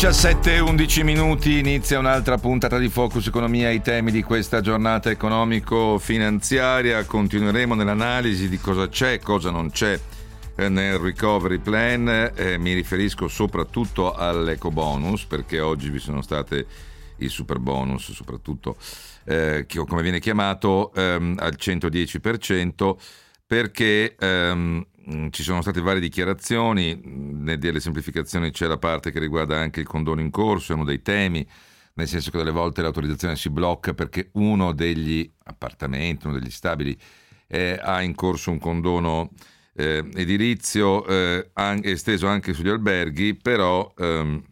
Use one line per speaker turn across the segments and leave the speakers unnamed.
17-11 minuti inizia un'altra puntata di Focus Economia ai temi di questa giornata economico-finanziaria. Continueremo nell'analisi di cosa c'è, cosa non c'è eh, nel recovery plan. Eh, mi riferisco soprattutto all'eco bonus perché oggi vi sono state il super bonus, soprattutto eh, come viene chiamato, ehm, al 110% perché ehm, ci sono state varie dichiarazioni, mm, delle semplificazioni c'è la parte che riguarda anche il condono in corso, è uno dei temi, nel senso che delle volte l'autorizzazione si blocca perché uno degli appartamenti, uno degli stabili eh, ha in corso un condono eh, edilizio eh, an- esteso anche sugli alberghi, però ehm,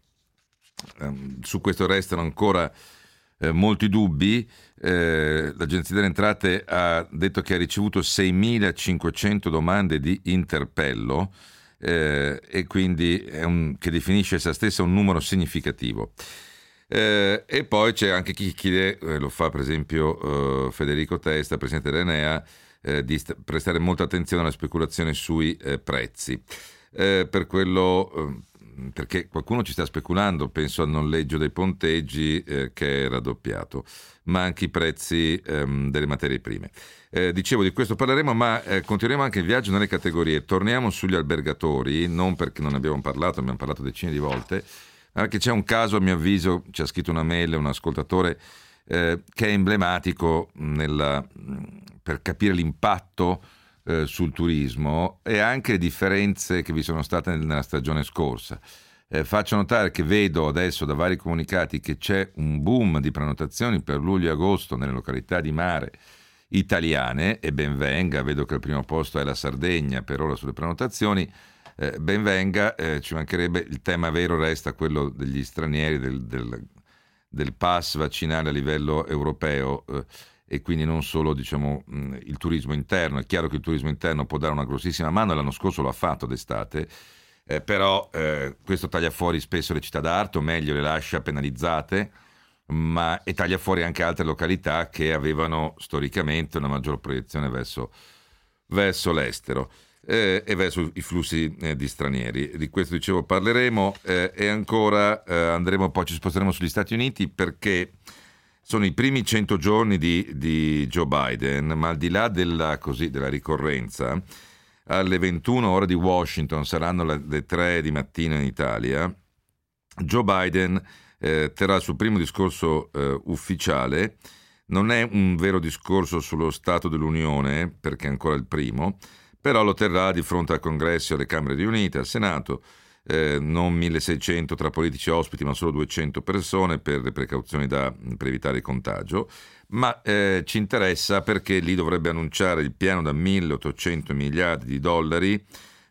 ehm, su questo restano ancora eh, molti dubbi. Eh, L'Agenzia delle Entrate ha detto che ha ricevuto 6.500 domande di interpello eh, e quindi un, che definisce essa stessa un numero significativo. Eh, e poi c'è anche chi chiede, eh, lo fa per esempio eh, Federico Testa, presidente dell'Enea, di st- prestare molta attenzione alla speculazione sui prezzi. per quello perché qualcuno ci sta speculando, penso al noleggio dei ponteggi eh, che è raddoppiato, ma anche i prezzi ehm, delle materie prime. Eh, dicevo di questo parleremo, ma eh, continueremo anche il viaggio nelle categorie. Torniamo sugli albergatori, non perché non ne abbiamo parlato, abbiamo parlato decine di volte, perché c'è un caso, a mio avviso, ci ha scritto una mail un ascoltatore eh, che è emblematico nella, per capire l'impatto eh, sul turismo e anche le differenze che vi sono state nella stagione scorsa. Eh, faccio notare che vedo adesso da vari comunicati che c'è un boom di prenotazioni per luglio e agosto nelle località di mare italiane e ben venga, vedo che il primo posto è la Sardegna per ora sulle prenotazioni, eh, ben venga, eh, ci mancherebbe, il tema vero resta quello degli stranieri, del, del, del pass vaccinale a livello europeo. Eh, e quindi non solo diciamo, il turismo interno. È chiaro che il turismo interno può dare una grossissima mano, l'anno scorso lo ha fatto d'estate, eh, però eh, questo taglia fuori spesso le città d'arte, o meglio le lascia penalizzate, ma, e taglia fuori anche altre località che avevano storicamente una maggior proiezione verso, verso l'estero. Eh, e verso i flussi eh, di stranieri. Di questo dicevo parleremo eh, e ancora eh, andremo poi ci sposteremo sugli Stati Uniti perché sono i primi 100 giorni di, di Joe Biden, ma al di là della, così, della, ricorrenza, alle 21 ore di Washington, saranno le 3 di mattina in Italia, Joe Biden eh, terrà il suo primo discorso eh, ufficiale. Non è un vero discorso sullo Stato dell'Unione, perché è ancora il primo, però lo terrà di fronte al Congresso, alle Camere riunite, al Senato, eh, non 1600 tra politici e ospiti, ma solo 200 persone per le precauzioni da, per evitare il contagio. Ma eh, ci interessa perché lì dovrebbe annunciare il piano da 1800 miliardi di dollari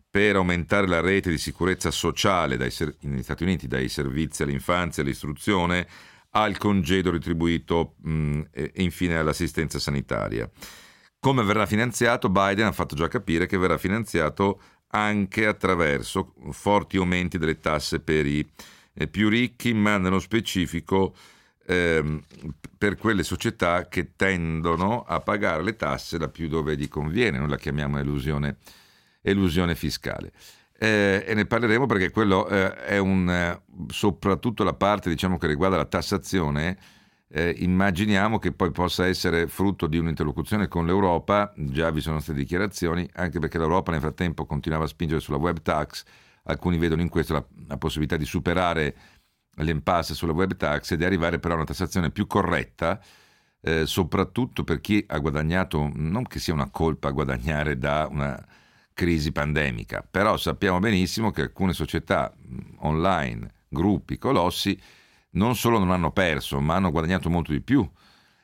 per aumentare la rete di sicurezza sociale dai, negli Stati Uniti, dai servizi all'infanzia all'istruzione al congedo retribuito mh, e infine all'assistenza sanitaria. Come verrà finanziato? Biden ha fatto già capire che verrà finanziato anche attraverso forti aumenti delle tasse per i eh, più ricchi, ma nello specifico ehm, per quelle società che tendono a pagare le tasse da più dove gli conviene, noi la chiamiamo elusione, elusione fiscale. Eh, e ne parleremo perché quello eh, è un, eh, soprattutto la parte diciamo, che riguarda la tassazione eh, immaginiamo che poi possa essere frutto di un'interlocuzione con l'Europa, già vi sono state dichiarazioni, anche perché l'Europa nel frattempo continuava a spingere sulla web tax, alcuni vedono in questo la, la possibilità di superare l'impasse sulla web tax e di arrivare però a una tassazione più corretta, eh, soprattutto per chi ha guadagnato, non che sia una colpa guadagnare da una crisi pandemica, però sappiamo benissimo che alcune società online, gruppi, colossi, non solo non hanno perso, ma hanno guadagnato molto di più.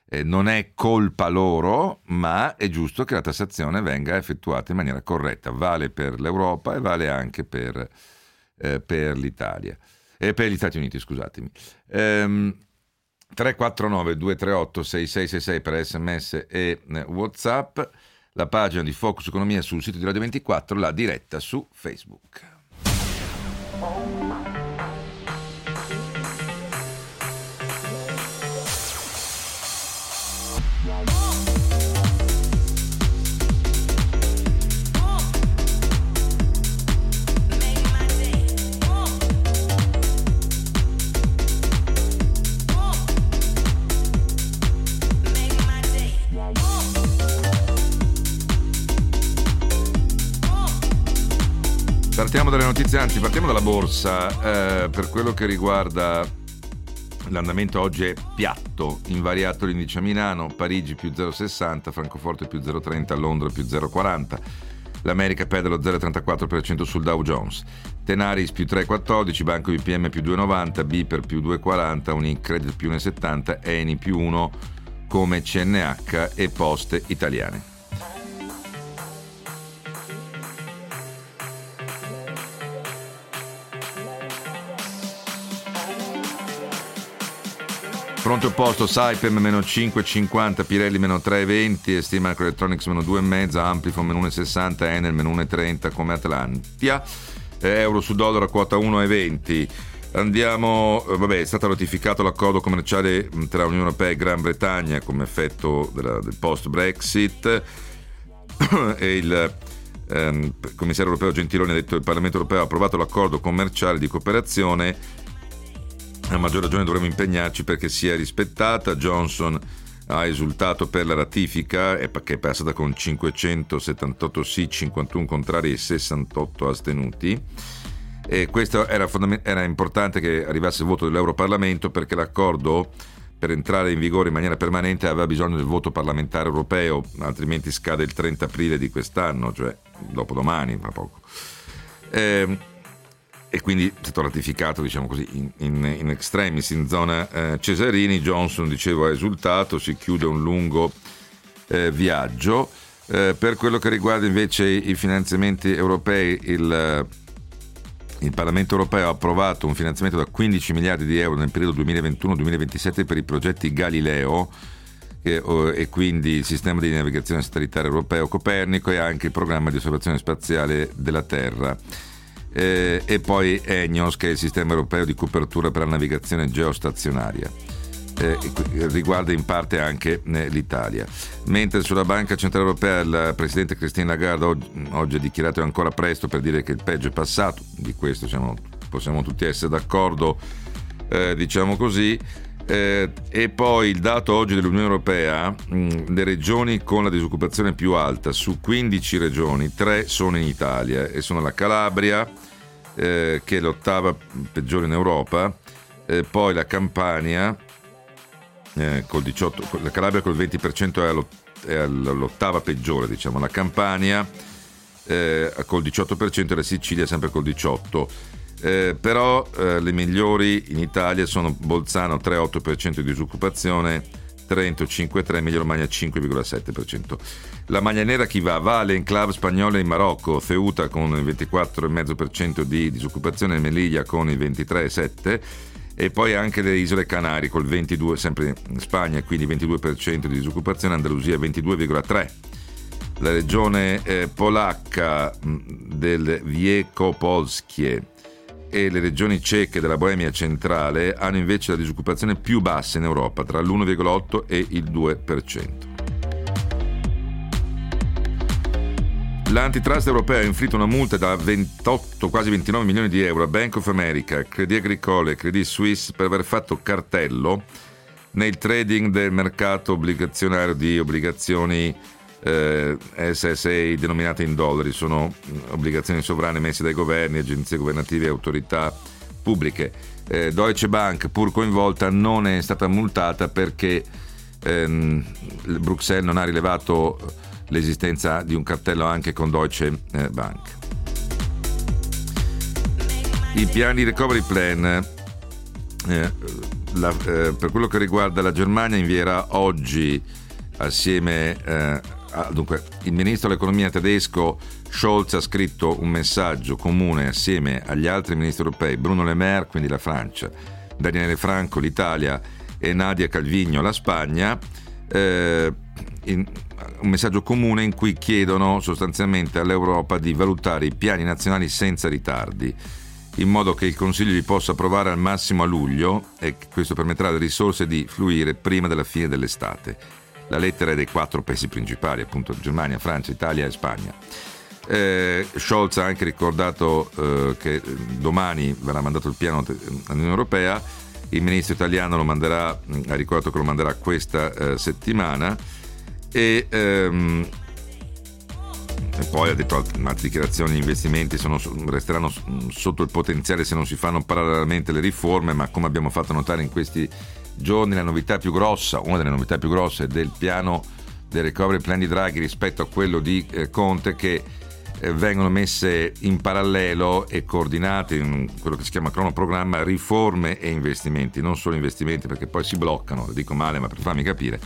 Eh, non è colpa loro, ma è giusto che la tassazione venga effettuata in maniera corretta. Vale per l'Europa e vale anche per, eh, per l'Italia. E per gli Stati Uniti, scusatemi. Ehm, 349 238 6666 per sms e eh, whatsapp la pagina di Focus Economia sul sito di Radio 24 la diretta su Facebook Partiamo dalle notizie, anzi partiamo dalla borsa. Eh, per quello che riguarda l'andamento oggi è piatto, invariato l'indice a Milano, Parigi più 0,60, Francoforte più 0,30, Londra più 0,40. L'America perde lo 0,34% sul Dow Jones. Tenaris più 3,14, Banco BPM più 2,90, Biper più 2,40, Unicredit più 1,70, Eni più 1 come CNH e Poste Italiane. Pronto opposto, Saipem meno 5,50, Pirelli meno 3,20, Estima Microelectronics meno 2,5, Amplifon meno 1,60, Enel meno 1,30 come Atlantia, euro su dollaro a quota 1,20. Andiamo, eh, vabbè, è stato ratificato l'accordo commerciale mm, tra Unione Europea e Gran Bretagna come effetto della, del post-Brexit e il ehm, commissario europeo Gentiloni ha detto che il Parlamento europeo ha approvato l'accordo commerciale di cooperazione a maggior ragione dovremmo impegnarci perché sia rispettata. Johnson ha esultato per la ratifica che è passata con 578 sì, 51 contrari e 68 astenuti. E questo era, fondament- era importante che arrivasse il voto dell'Europarlamento perché l'accordo per entrare in vigore in maniera permanente aveva bisogno del voto parlamentare europeo, altrimenti scade il 30 aprile di quest'anno, cioè dopodomani, fra poco. Eh, e quindi è stato ratificato diciamo così, in, in, in extremis in zona eh, Cesarini. Johnson, dicevo, ha esultato, si chiude un lungo eh, viaggio. Eh, per quello che riguarda invece i finanziamenti europei, il, il, Parlamento europeo ha approvato un finanziamento da 15 miliardi di euro nel periodo 2021-2027 per i progetti Galileo e quindi il sistema di navigazione satellitare europeo Copernico e anche il programma di osservazione spaziale della Terra eh, e poi EGNOS che è il sistema europeo di copertura per la navigazione geostazionaria. Eh, riguarda in parte anche eh, l'Italia. Mentre sulla Banca Centrale Europea il Presidente Christine Lagarde oggi, oggi ha dichiarato è ancora presto per dire che il peggio è passato, di questo siamo, possiamo tutti essere d'accordo, eh, diciamo così. Eh, e poi il dato oggi dell'Unione Europea, mh, le regioni con la disoccupazione più alta, su 15 regioni, 3 sono in Italia e sono la Calabria, eh, che è l'ottava peggiore in Europa, eh, poi la Campania, eh, col 18, la Calabria col 20% è, all'ott- è all'ottava peggiore, diciamo, la Campania eh, col 18% e la Sicilia sempre col 18%. Eh, però eh, le migliori in Italia sono Bolzano 3,8% di disoccupazione, Trento 5,3%, Emilia Romagna 5,7%. La maglia nera chi va? Va all'enclave spagnola in Marocco, Ceuta con il 24,5% di disoccupazione, Melilla con il 23,7% e poi anche le isole Canarie col 22%, sempre in Spagna, quindi 22% di disoccupazione, Andalusia 22,3%. La regione eh, polacca del Wiekopolskie e le regioni ceche della Boemia centrale hanno invece la disoccupazione più bassa in Europa, tra l'1,8 e il 2%. L'antitrust europeo ha inflitto una multa da 28, quasi 29 milioni di euro a Bank of America, Credit Agricole e Credit Suisse per aver fatto cartello nel trading del mercato obbligazionario di obbligazioni eh, SSA denominate in dollari. Sono mm, obbligazioni sovrane emesse dai governi, agenzie governative e autorità pubbliche. Eh, Deutsche Bank, pur coinvolta, non è stata multata perché ehm, Bruxelles non ha rilevato l'esistenza di un cartello anche con Deutsche eh, Bank. I piani di recovery plan, eh, la, eh, per quello che riguarda la Germania, invierà oggi assieme eh, ah, dunque, il ministro dell'economia tedesco Scholz ha scritto un messaggio comune assieme agli altri ministri europei, Bruno Le Maire, quindi la Francia, Daniele Franco, l'Italia e Nadia Calvigno, la Spagna, eh, in, un messaggio comune in cui chiedono sostanzialmente all'Europa di valutare i piani nazionali senza ritardi, in modo che il Consiglio li possa approvare al massimo a luglio e questo permetterà alle risorse di fluire prima della fine dell'estate. La lettera dei quattro paesi principali, appunto Germania, Francia, Italia e Spagna. Eh, Scholz ha anche ricordato eh, che domani verrà mandato il piano all'Unione Europea, il ministro italiano lo manderà, ha ricordato che lo manderà questa eh, settimana e, ehm, e, poi ha detto altre dichiarazioni, gli investimenti sono, resteranno sotto il potenziale se non si fanno parallelamente le riforme, ma come abbiamo fatto notare in questi giorni la novità più grossa, una delle novità più grosse del piano del recovery plan di Draghi rispetto a quello di eh, Conte che eh, vengono messe in parallelo e coordinate in quello che si chiama cronoprogramma riforme e investimenti, non solo investimenti perché poi si bloccano, lo dico male ma per farmi capire,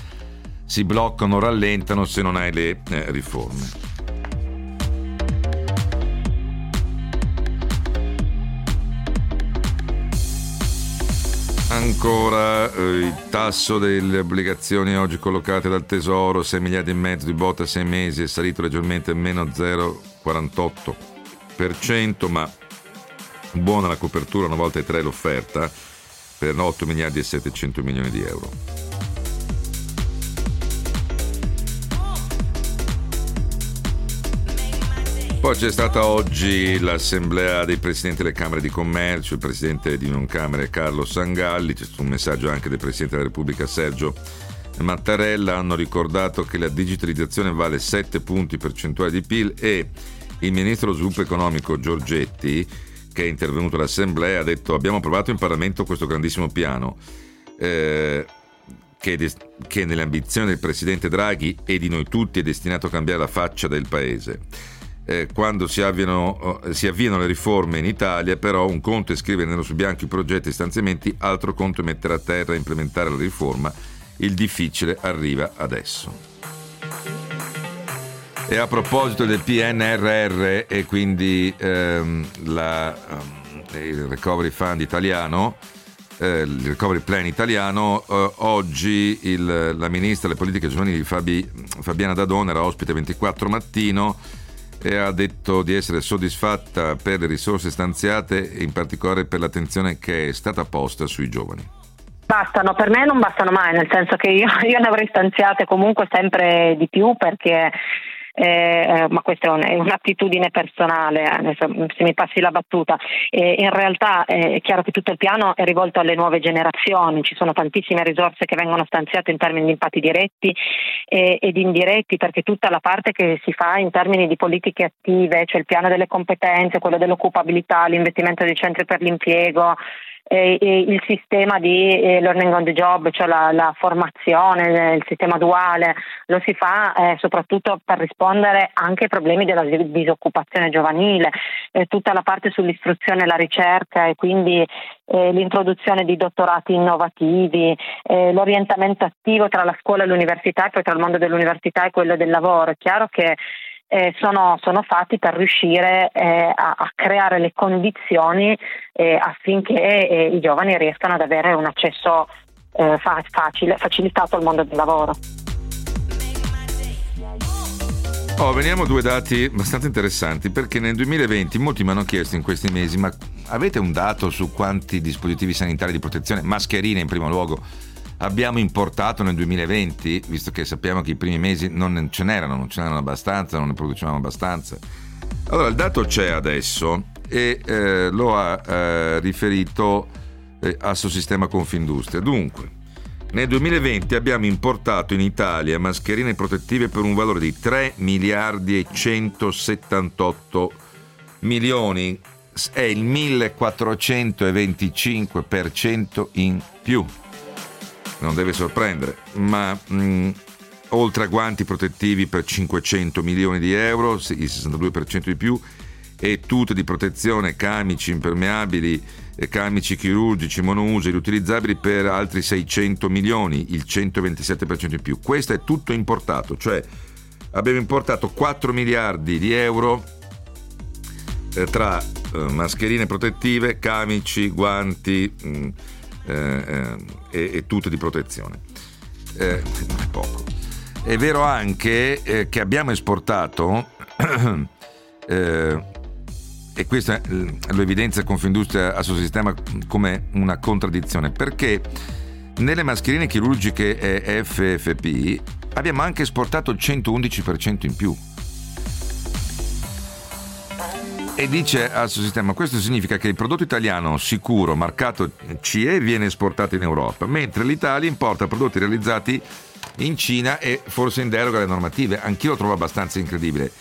si bloccano, rallentano se non hai le eh, riforme. Ancora eh, il tasso delle obbligazioni oggi collocate dal Tesoro, 6 miliardi e mezzo di botte a 6 mesi, è salito leggermente meno 0,48%, ma buona la copertura, una volta e tre l'offerta, per 8 miliardi e 700 milioni di euro. Poi c'è stata oggi l'assemblea dei presidenti delle Camere di Commercio, il presidente di Camere Carlo Sangalli, c'è stato un messaggio anche del presidente della Repubblica Sergio Mattarella, hanno ricordato che la digitalizzazione vale 7 punti percentuali di PIL e il ministro dello sviluppo economico Giorgetti, che è intervenuto all'assemblea, ha detto abbiamo approvato in Parlamento questo grandissimo piano. Eh, che, che nelle ambizioni del presidente Draghi e di noi tutti è destinato a cambiare la faccia del paese eh, quando si avviano, eh, si avviano, le riforme in Italia, però un conto è scrivere nero su bianco i progetti e stanziamenti, altro conto è mettere a terra e implementare la riforma. Il difficile arriva adesso. E a proposito del PNRR e quindi ehm, la, ehm, il Recovery Fund italiano, eh, il Recovery Plan italiano, eh, oggi il, la ministra delle politiche giovanili Fabi, Fabiana Dadone era ospite 24 mattino e ha detto di essere soddisfatta per le risorse stanziate e in particolare per l'attenzione che è stata posta sui giovani.
Bastano, per me non bastano mai, nel senso che io, io ne avrei stanziate comunque sempre di più perché eh, ma questa è un'attitudine personale, eh, se mi passi la battuta. Eh, in realtà è chiaro che tutto il piano è rivolto alle nuove generazioni, ci sono tantissime risorse che vengono stanziate in termini di impatti diretti eh, ed indiretti, perché tutta la parte che si fa in termini di politiche attive, cioè il piano delle competenze, quello dell'occupabilità, l'investimento dei centri per l'impiego, eh, il sistema di eh, learning on the job, cioè la, la, formazione, il sistema duale, lo si fa eh, soprattutto per rispondere anche ai problemi della disoccupazione giovanile, eh, tutta la parte sull'istruzione e la ricerca e quindi eh, l'introduzione di dottorati innovativi, eh, l'orientamento attivo tra la scuola e l'università e poi tra il mondo dell'università e quello del lavoro. È chiaro che eh, sono, sono, fatti per riuscire eh, a, a, creare le condizioni eh, affinché eh, i giovani riescano ad avere un accesso eh, fa- facile, facilitato al mondo del lavoro.
Oh, veniamo a due dati abbastanza interessanti perché nel 2020 molti mi hanno chiesto in questi mesi ma avete un dato su quanti dispositivi sanitari di protezione, mascherine in primo luogo, abbiamo importato nel 2020, visto che sappiamo che i primi mesi non ce n'erano, non ce n'erano abbastanza, non ne producevamo abbastanza. Allora, il dato c'è adesso e eh, lo ha eh, riferito eh, Assosistema Confindustria. Dunque, nel 2020 abbiamo importato in Italia mascherine protettive per un valore di 3 miliardi e 178 milioni, è il 1425% in più non deve sorprendere, ma mh, oltre a guanti protettivi per 500 milioni di euro, il 62% di più, e tute di protezione, camici impermeabili, camici chirurgici, monouso, riutilizzabili per altri 600 milioni, il 127% in più. Questo è tutto importato, cioè abbiamo importato 4 miliardi di euro eh, tra eh, mascherine protettive, camici, guanti mm, eh, eh, e, e tute di protezione. Eh, non è poco. È vero anche eh, che abbiamo esportato, e questa lo evidenzia Confindustria a suo sistema come una contraddizione, perché nelle mascherine chirurgiche FFP abbiamo anche esportato il 111% in più. E dice al suo sistema, questo significa che il prodotto italiano sicuro, marcato CE, viene esportato in Europa, mentre l'Italia importa prodotti realizzati in Cina e forse in deroga alle normative. Anch'io lo trovo abbastanza incredibile.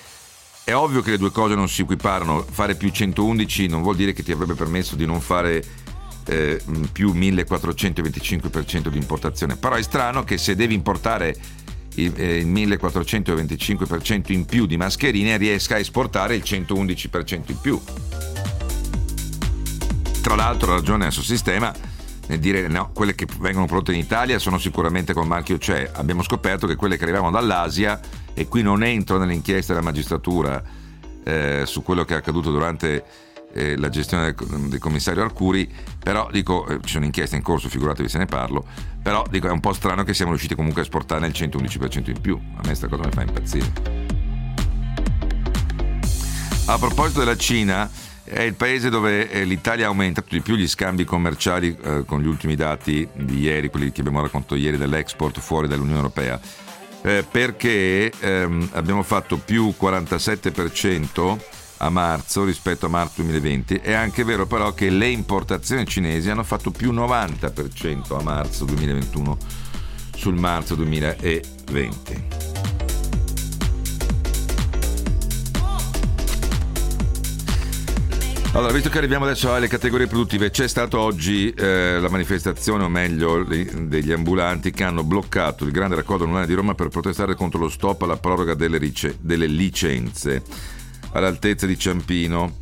È ovvio che le due cose non si equiparano, fare più 111 non vuol dire che ti avrebbe permesso di non fare eh, più 1425% di importazione, però è strano che se devi importare il, eh, il 1425% in più di mascherine riesca a esportare il 111% in più. Tra l'altro ha ragione il suo sistema nel dire no, quelle che vengono prodotte in Italia sono sicuramente col marchio CE. Abbiamo scoperto che quelle che arrivavano dall'Asia, e qui non entro nell'inchiesta della magistratura eh, su quello che è accaduto durante eh, la gestione del, del, commissario Arcuri, però dico, eh, ci sono inchieste in corso, figuratevi se ne parlo, però dico è un po' strano che siamo riusciti comunque a esportare il 111% in più, a me questa cosa mi fa impazzire. A proposito della Cina, è il paese dove eh, l'Italia ha aumentato di più gli scambi commerciali eh, con gli ultimi dati di ieri, quelli che abbiamo raccontato ieri dell'export fuori dall'Unione Europea, eh, perché ehm, abbiamo fatto più 47% a marzo rispetto a marzo 2020. È anche vero però che le importazioni cinesi hanno fatto più 90% a marzo 2021 sul marzo 2020. Allora, visto che arriviamo adesso alle categorie produttive, c'è stata oggi eh, la manifestazione, o meglio, degli ambulanti che hanno bloccato il grande raccordo anulare di Roma per protestare contro lo stop alla proroga delle, rice- delle licenze all'altezza di Ciampino.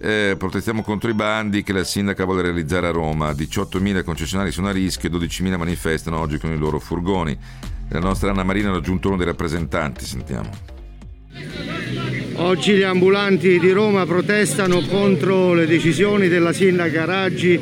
Eh, protestiamo contro i bandi che la sindaca vuole realizzare a Roma. 18.000 concessionari sono a rischio, 12.000 manifestano oggi con i loro furgoni. La nostra Anna Marina ha raggiunto uno dei rappresentanti, sentiamo.
Oggi gli ambulanti di Roma protestano contro le decisioni della sindaca Raggi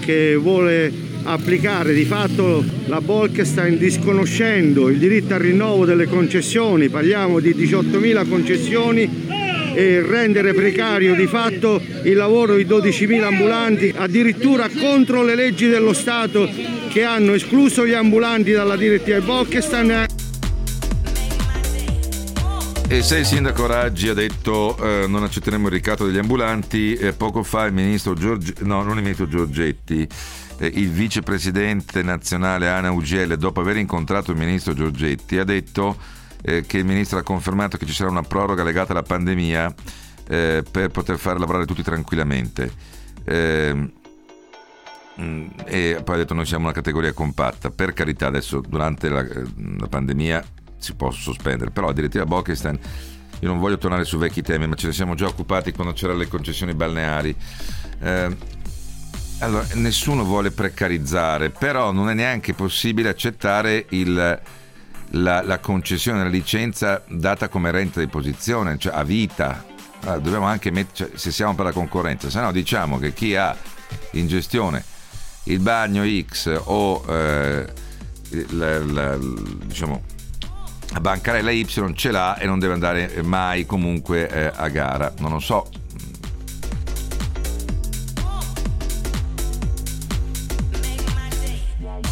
che vuole applicare di fatto la Bolkestein disconoscendo il diritto al rinnovo delle concessioni, parliamo di 18.000 concessioni e rendere precario di fatto il lavoro di 12.000 ambulanti, addirittura contro le leggi dello Stato che hanno escluso gli ambulanti dalla direttiva Bolkestein.
E se il sindaco Raggi ha detto eh, non accetteremo il ricatto degli ambulanti, eh, poco fa il ministro Giorgetti, no non il ministro Giorgetti, eh, il vicepresidente nazionale Ana Ugiele, dopo aver incontrato il ministro Giorgetti, ha detto eh, che il ministro ha confermato che ci sarà una proroga legata alla pandemia eh, per poter fare lavorare tutti tranquillamente. Eh, e poi ha detto noi siamo una categoria compatta. Per carità, adesso durante la, la pandemia si può sospendere, però la direttiva Bolkestein io non voglio tornare su vecchi temi, ma ce ne siamo già occupati quando c'erano le concessioni balneari. Eh, allora, nessuno vuole precarizzare, però non è neanche possibile accettare il, la, la, concessione della licenza data come renta di posizione, cioè a vita. Allora, dobbiamo anche mettere, cioè, se siamo per la concorrenza, se no diciamo che chi ha in gestione il bagno X o eh, la, la, diciamo, la bancarella Y ce l'ha e non deve andare mai comunque eh, a gara. Non lo so,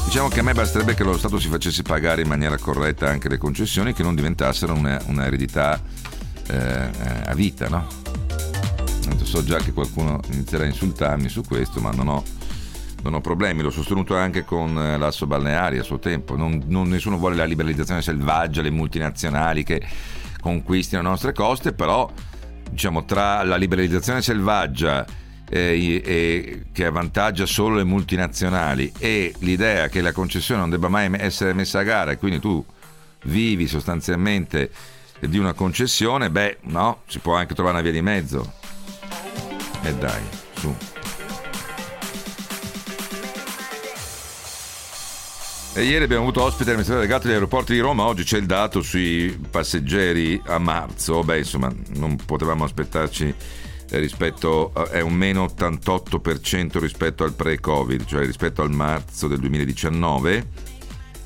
Diciamo che a me basterebbe che lo Stato si facesse pagare in maniera corretta anche le concessioni, che non diventassero una, una eredità eh, a vita, no? So già che qualcuno inizierà a insultarmi su questo, ma non ho, non ho problemi. L'ho sostenuto anche con eh, l'asso balneari a suo tempo. Non, non, nessuno vuole la liberalizzazione selvaggia, le multinazionali che conquistino le nostre coste, però diciamo tra la liberalizzazione selvaggia eh, eh, che avvantaggia solo le multinazionali e l'idea che la concessione non debba mai essere messa a gara e quindi tu vivi sostanzialmente di una concessione, beh, no, si può anche trovare una via di mezzo. E dai, su. E ieri abbiamo avuto ospite l'amministratore delegato degli aeroporti di Roma, oggi c'è il dato sui passeggeri a marzo, beh insomma non potevamo aspettarci rispetto a, è un meno 88% rispetto al pre-Covid, cioè rispetto al marzo del 2019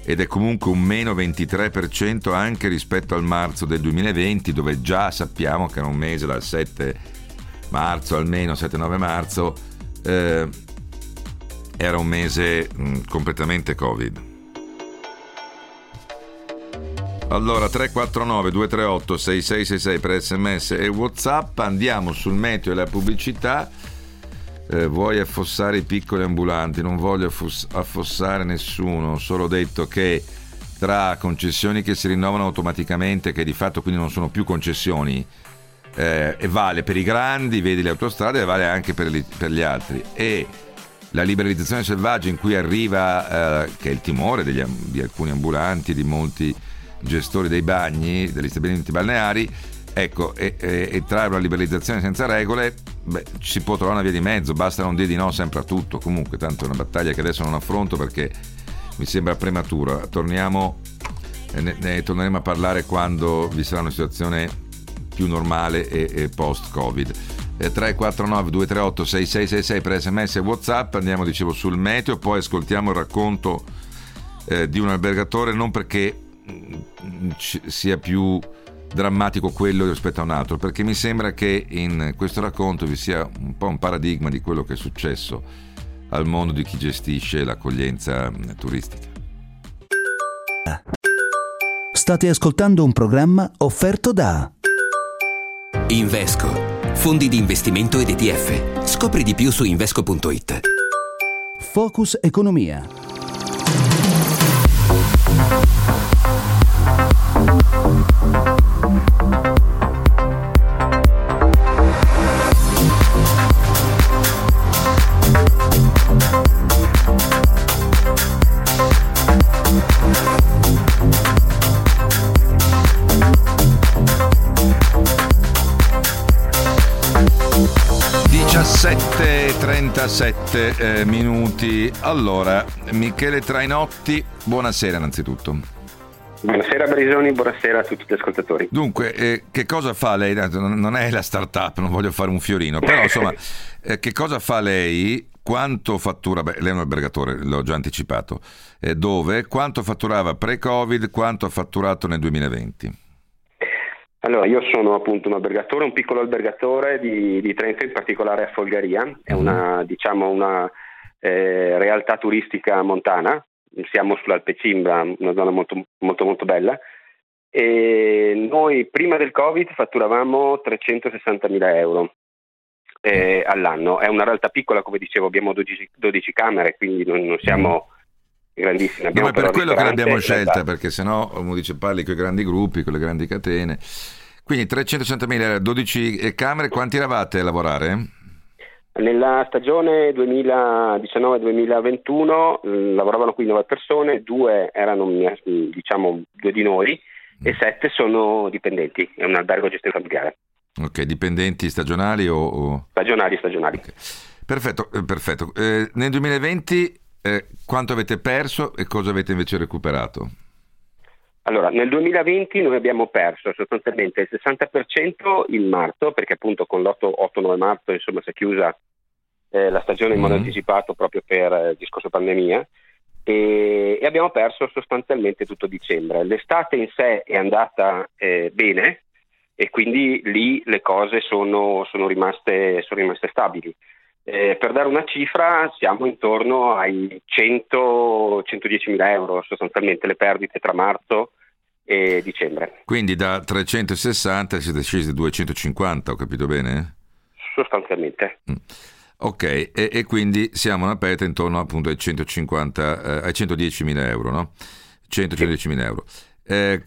ed è comunque un meno 23% anche rispetto al marzo del 2020 dove già sappiamo che era un mese dal 7 marzo almeno 7-9 marzo eh, era un mese mh, completamente Covid. Allora 349 238 6666 per sms e whatsapp. Andiamo sul meteo e la pubblicità. Eh, vuoi affossare i piccoli ambulanti? Non voglio affoss- affossare nessuno. Ho solo detto che tra concessioni che si rinnovano automaticamente che di fatto quindi non sono più concessioni eh, e vale per i grandi vedi le autostrade e vale anche per, li- per gli altri. E la liberalizzazione selvaggia in cui arriva eh, che è il timore degli, di alcuni ambulanti di molti gestori dei bagni, degli stabilimenti balneari, ecco, e, e, e trarre una liberalizzazione senza regole, beh, si può trovare una via di mezzo, basta non dire di no sempre a tutto. Comunque, tanto è una battaglia che adesso non affronto perché mi sembra prematura. Torniamo, ne, ne torneremo a parlare quando vi sarà una situazione più normale e, e post-Covid. 349 238 6666 per sms e whatsapp andiamo dicevo sul meteo poi ascoltiamo il racconto eh, di un albergatore non perché sia più drammatico quello rispetto a un altro, perché mi sembra che in questo racconto vi sia un po' un paradigma di quello che è successo al mondo di chi gestisce l'accoglienza turistica.
State ascoltando un programma offerto da
Invesco, fondi di investimento ed ETF. Scopri di più su invesco.it.
Focus Economia.
37 eh, minuti. Allora, Michele Trainotti, buonasera innanzitutto.
Buonasera Brisoni, buonasera a tutti gli ascoltatori.
Dunque, eh, che cosa fa lei? Non è la startup, non voglio fare un fiorino, però insomma, eh, che cosa fa lei? Quanto fattura? Beh, lei è un albergatore, l'ho già anticipato. Eh, dove? Quanto fatturava pre-Covid? Quanto ha fatturato nel 2020?
Allora, io sono appunto un albergatore, un piccolo albergatore di, di Trento, in particolare a Folgaria, è una, mhm. diciamo, una eh, realtà turistica montana, siamo sull'Alpe Cimbra, una zona molto, molto, molto bella, e noi prima del Covid fatturavamo 360.000 euro eh, all'anno, è una realtà piccola, come dicevo, abbiamo 12, 12 camere, quindi non, non siamo grandissimi.
Abbiamo no, per quello che l'abbiamo scelta, perché sennò uno dice parli con i grandi gruppi, con le grandi catene. Quindi 360.000, 12 camere, quanti eravate a lavorare?
Nella stagione 2019-2021 eh, lavoravano qui 9 persone, due erano diciamo due di noi e 7 sono dipendenti, è un albergo gestito familiare.
Ok, dipendenti stagionali o... o...
Stagionali, stagionali.
Okay. Perfetto, eh, perfetto. Eh, nel 2020 eh, quanto avete perso e cosa avete invece recuperato?
Allora, nel 2020 noi abbiamo perso sostanzialmente il 60% in marzo, perché appunto con l'8-9 marzo insomma, si è chiusa eh, la stagione in modo mm-hmm. anticipato proprio per eh, il discorso pandemia e, e, abbiamo perso sostanzialmente tutto dicembre. L'estate in sé è andata eh, bene e quindi lì le cose sono, sono, rimaste, sono rimaste, stabili. Eh, per dare una cifra siamo intorno ai 100-110 mila euro sostanzialmente le perdite tra marzo e dicembre.
Quindi da 360 siete scesi a 250, ho capito bene?
Sostanzialmente. Mm.
Ok, e, e, quindi siamo una perdita intorno appunto ai 150, eh, ai 110 mila euro, no? 110 mila euro. Eh,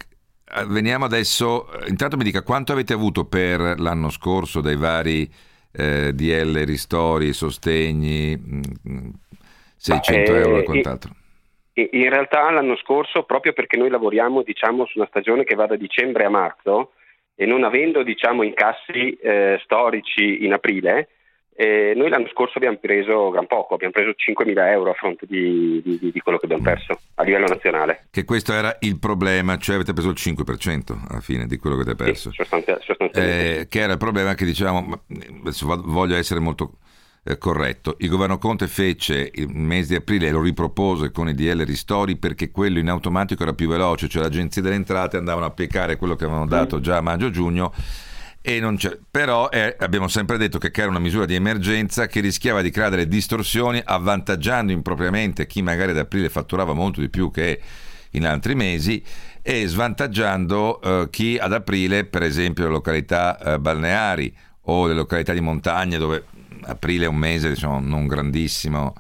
veniamo adesso, intanto mi dica quanto avete avuto per l'anno scorso dai vari eh, DL ristori, sostegni, 600 mm, eh, euro e quant'altro?
In realtà l'anno scorso, proprio perché noi lavoriamo diciamo, su una stagione che va da dicembre a marzo e non avendo diciamo, incassi eh, storici in aprile, Eh, noi l'anno scorso abbiamo preso gran poco, abbiamo preso 5.000 euro a fronte di, di, di, quello che abbiamo perso a livello nazionale.
Che questo era il problema, cioè avete preso il 5% alla fine di quello che avete perso.
Sì, sostanzia- sostanzialmente.
Eh, che era il problema che diciamo, voglio essere molto eh, corretto, il governo Conte fece il mese di aprile e lo ripropose con i DL Ristori perché quello in automatico era più veloce, cioè l'agenzia delle entrate andavano a applicare quello che avevano dato già a maggio-giugno però eh, abbiamo sempre detto che era una misura di emergenza che rischiava di creare distorsioni avvantaggiando impropriamente chi magari ad aprile fatturava molto di più che in altri mesi e svantaggiando eh, chi ad aprile, per esempio le località eh, balneari o le località di montagna dove aprile è un mese diciamo, non grandissimo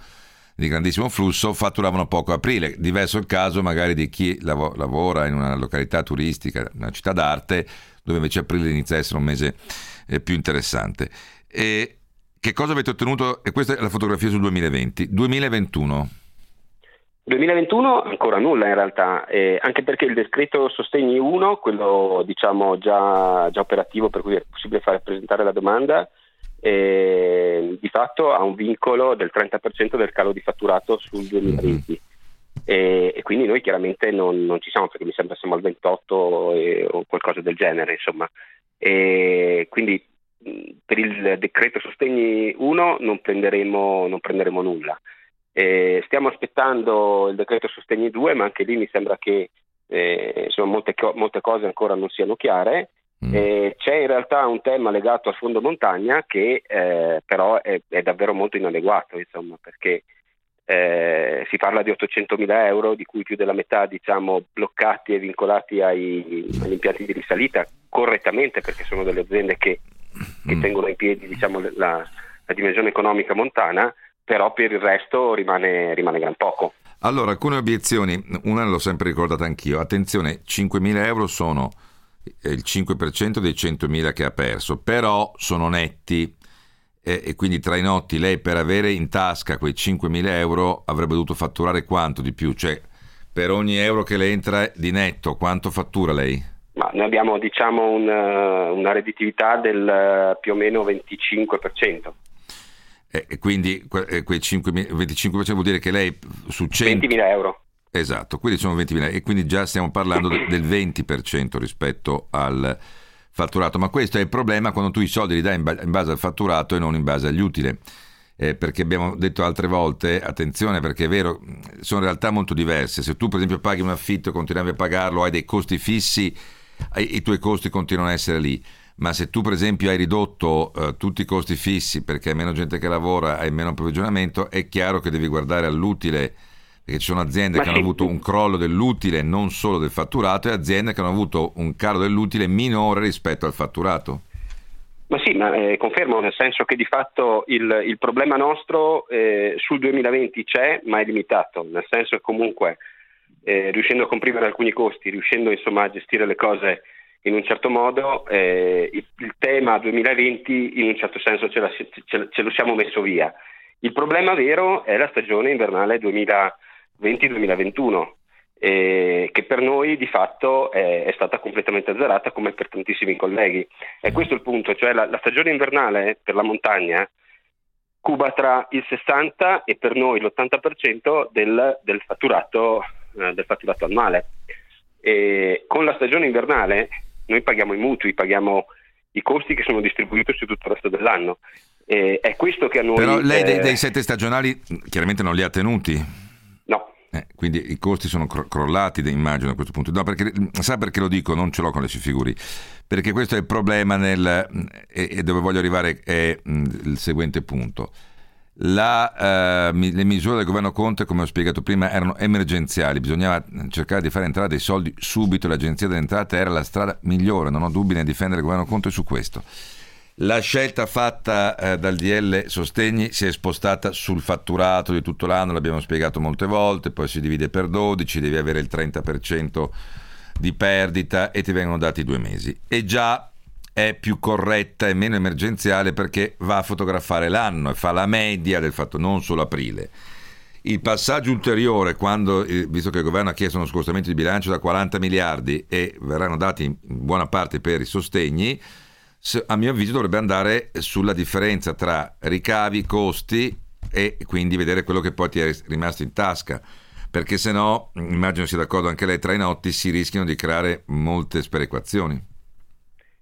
di grandissimo flusso fatturavano poco aprile. Diverso il caso magari di chi lav- lavora in una località turistica, una città d'arte, dove invece aprile inizia a essere un mese eh, più interessante. E che cosa avete ottenuto? E questa è la fotografia sul 2020. 2021.
2021 ancora nulla in realtà, eh, anche perché il decreto Sostegni 1, quello diciamo già, già operativo per cui è possibile fare presentare la domanda, eh, di fatto ha un vincolo del 30% del calo di fatturato sul 2020. Mm-hmm e, e quindi noi chiaramente non, non, ci siamo perché mi sembra siamo al 28 e, o qualcosa del genere insomma. E quindi per il decreto sostegni 1 non prenderemo, non prenderemo nulla. E stiamo aspettando il decreto sostegni 2 ma anche lì mi sembra che eh, insomma, molte, molte, cose ancora non siano chiare. Mm. c'è in realtà un tema legato al fondo montagna che eh, però è, è, davvero molto inadeguato insomma perché eh, si parla di 800 mila euro, di cui più della metà diciamo, bloccati e vincolati ai, agli impianti di risalita, correttamente perché sono delle aziende che, che mm. tengono in piedi diciamo, la, la, dimensione economica montana, però per il resto rimane, rimane gran poco.
Allora, alcune obiezioni, una l'ho sempre ricordata anch'io, attenzione, 5 mila euro sono il 5% dei 100 mila che ha perso, però sono netti e, e, quindi tra i notti lei per avere in tasca quei 5.000 euro avrebbe dovuto fatturare quanto di più? Cioè per ogni euro che le entra di netto quanto fattura lei?
Ma noi abbiamo diciamo un, una redditività del uh, più o meno 25%.
E quindi quei 5, 25% vuol dire che lei su 100...
20.000 euro.
Esatto, quindi sono 20.000 e quindi già stiamo parlando del 20% rispetto al fatturato, ma questo è il problema quando tu i soldi li dai in, base al fatturato e non in base agli utili. Eh, perché abbiamo detto altre volte, attenzione perché è vero, sono realtà molto diverse. Se tu per esempio paghi un affitto e continuavi a pagarlo, hai dei costi fissi, i tuoi costi continuano a essere lì. Ma se tu per esempio hai ridotto eh, tutti i costi fissi perché hai meno gente che lavora, hai meno approvvigionamento, è chiaro che devi guardare all'utile perché ci sono aziende Ma che sì. hanno avuto un crollo dell'utile non solo del fatturato e aziende che hanno avuto un calo dell'utile minore rispetto al fatturato.
Ma sì, ma eh, confermo nel senso che di fatto il, il problema nostro eh, sul 2020 c'è, ma è limitato, nel senso che comunque eh, riuscendo a comprimere alcuni costi, riuscendo insomma a gestire le cose in un certo modo, eh, il, il, tema 2020 in un certo senso ce, la, ce, ce lo siamo messo via. Il problema vero è la stagione invernale 2020 2020-2021, eh, che per noi di fatto è, è, stata completamente azzerata come per tantissimi colleghi. E questo è il punto, cioè la, la stagione invernale per la montagna cuba tra il 60 e per noi l'80% del, del, fatturato, eh, del fatturato annuale. E con la stagione invernale noi paghiamo i mutui, paghiamo i costi che sono distribuiti su tutto il resto dell'anno. E è questo che a noi...
Però lei dei, dei sette stagionali chiaramente non li ha tenuti. Eh, quindi i costi sono cro- crollati, immagino, a questo punto. No, perché, sa perché lo dico? Non ce l'ho con le figuri. Perché questo è il problema nel, e, e dove voglio arrivare è il seguente punto. La, uh, le misure del governo Conte, come ho spiegato prima, erano emergenziali, bisognava cercare di fare entrare dei soldi subito, l'agenzia delle entrate era la strada migliore, non ho dubbi nel difendere il governo Conte su questo. La scelta fatta eh, dal DL Sostegni si è spostata sul fatturato di tutto l'anno, l'abbiamo spiegato molte volte, poi si divide per 12, devi avere il 30% di perdita e ti vengono dati due mesi. E già è più corretta e meno emergenziale perché va a fotografare l'anno e fa la media del fatto, non solo aprile. Il passaggio ulteriore, quando, eh, visto che il governo ha chiesto uno scostamento di bilancio da 40 miliardi e verranno dati in buona parte per i sostegni, a mio avviso dovrebbe andare sulla differenza tra ricavi, costi e quindi vedere quello che poi ti è rimasto in tasca perché se no, immagino sia d'accordo anche lei, tra i notti si rischiano di creare molte sperequazioni.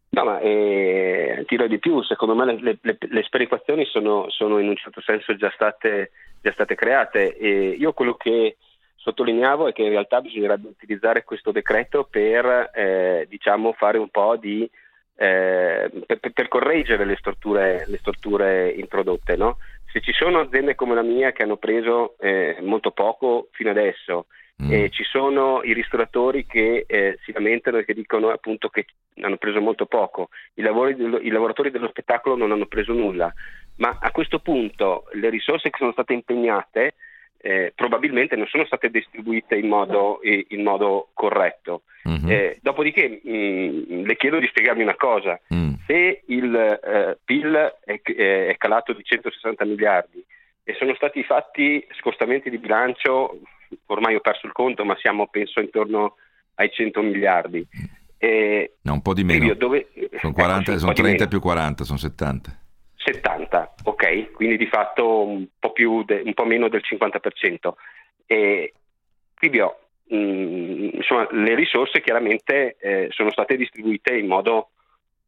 No, ma eh, dirò di più, secondo me le, le, le sperequazioni sono, sono, in un certo senso già state, già state create e io quello che sottolineavo è che in realtà bisognerebbe utilizzare questo decreto per eh, diciamo, fare un po' di eh, per, per, correggere le strutture, le strutture introdotte. No? Se ci sono aziende come la mia che hanno preso eh, molto poco fino adesso mm. e ci sono i ristoratori che eh, si lamentano e che dicono appunto che hanno preso molto poco, I, lavori, i lavoratori dello spettacolo non hanno preso nulla, ma a questo punto le risorse che sono state impegnate eh, probabilmente non sono state distribuite in modo, in modo corretto. Mm-hmm. Eh, dopodiché mh, mm, le chiedo di spiegarmi una cosa, mm. se il eh, PIL è, è, calato di 160 miliardi e sono stati fatti scostamenti di bilancio, ormai ho perso il conto, ma siamo penso intorno ai 100 miliardi.
no, un po' di meno. Dove, sono, 40, ecco, sono 30 più 40, sono 70.
70, ok? Quindi di fatto un po', de, un po meno del 50%. E quindi ho, mh, mm, insomma, le risorse chiaramente eh, sono state distribuite in modo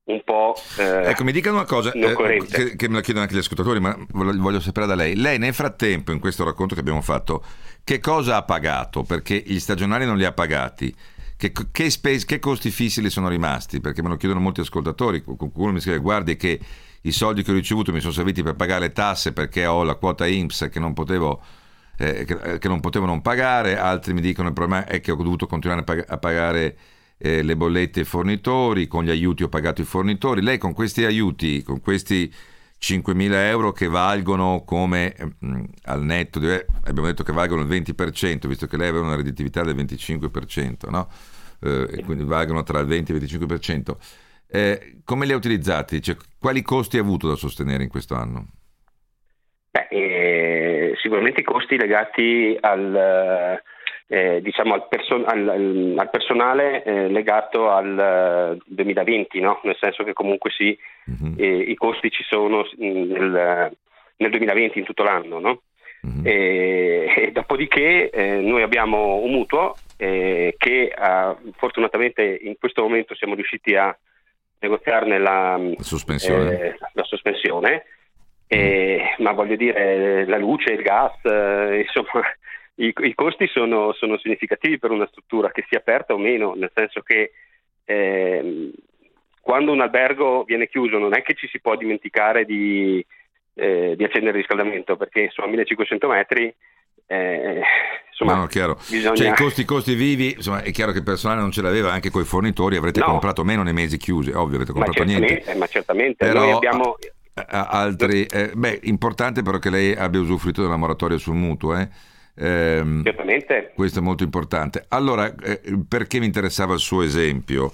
un po'. Eh,
ecco, mi dica una cosa eh, che, che, me la chiedono anche gli ascoltatori, ma voglio sapere da lei. Lei nel frattempo, in questo racconto che abbiamo fatto, che cosa ha pagato? Perché gli stagionali non li ha pagati. Che, che, space, che costi fissi le sono rimasti? Perché me lo chiedono molti ascoltatori. Qualcuno mi scrive: guardi che i soldi che ho ricevuto mi sono serviti per pagare le tasse perché ho la quota IMSS che non potevo, eh, che, eh, che non, potevo non pagare, altri mi dicono il problema è che ho dovuto continuare a, pag- a pagare eh, le bollette ai fornitori, con gli aiuti ho pagato i fornitori. Lei con questi aiuti, con questi 5.000 euro che valgono come mh, mm, al netto, di, eh, abbiamo detto che valgono il 20%, visto che lei aveva una redditività del 25%, no? eh, quindi valgono tra il 20 e il 25%. Eh, come li ha utilizzati? Cioè, quali costi ha avuto da sostenere in questo anno?
Beh, eh, sicuramente i costi legati al, eh, diciamo al, person- al, al personale eh, legato al 2020, no? nel senso che comunque sì, uh-huh. i costi ci sono nel, nel, 2020 in tutto l'anno. No? Uh-huh. E, e, dopodiché eh, noi abbiamo un mutuo eh, che fortunatamente in questo momento siamo riusciti a negoziarne
la, sospensione,
eh, la sospensione. Eh, ma voglio dire la luce, il gas, eh, insomma i, i costi sono, sono, significativi per una struttura che sia aperta o meno, nel senso che ehm, quando un albergo viene chiuso non è che ci si può dimenticare di, eh, di accendere il riscaldamento perché insomma 1500 metri eh, insomma,
no, chiaro. Bisogna... Cioè, i costi, costi vivi, insomma, è chiaro che il personale non ce l'aveva anche con i fornitori, avrete no. comprato meno nei mesi chiusi, ovvio, avete comprato
ma
niente.
Ma certamente,
però,
noi abbiamo...
altri, eh, beh, importante però che lei abbia usufruito della moratoria sul mutuo, eh?
Eh, certamente.
Questo è molto importante. Allora, eh, perché mi interessava il suo esempio?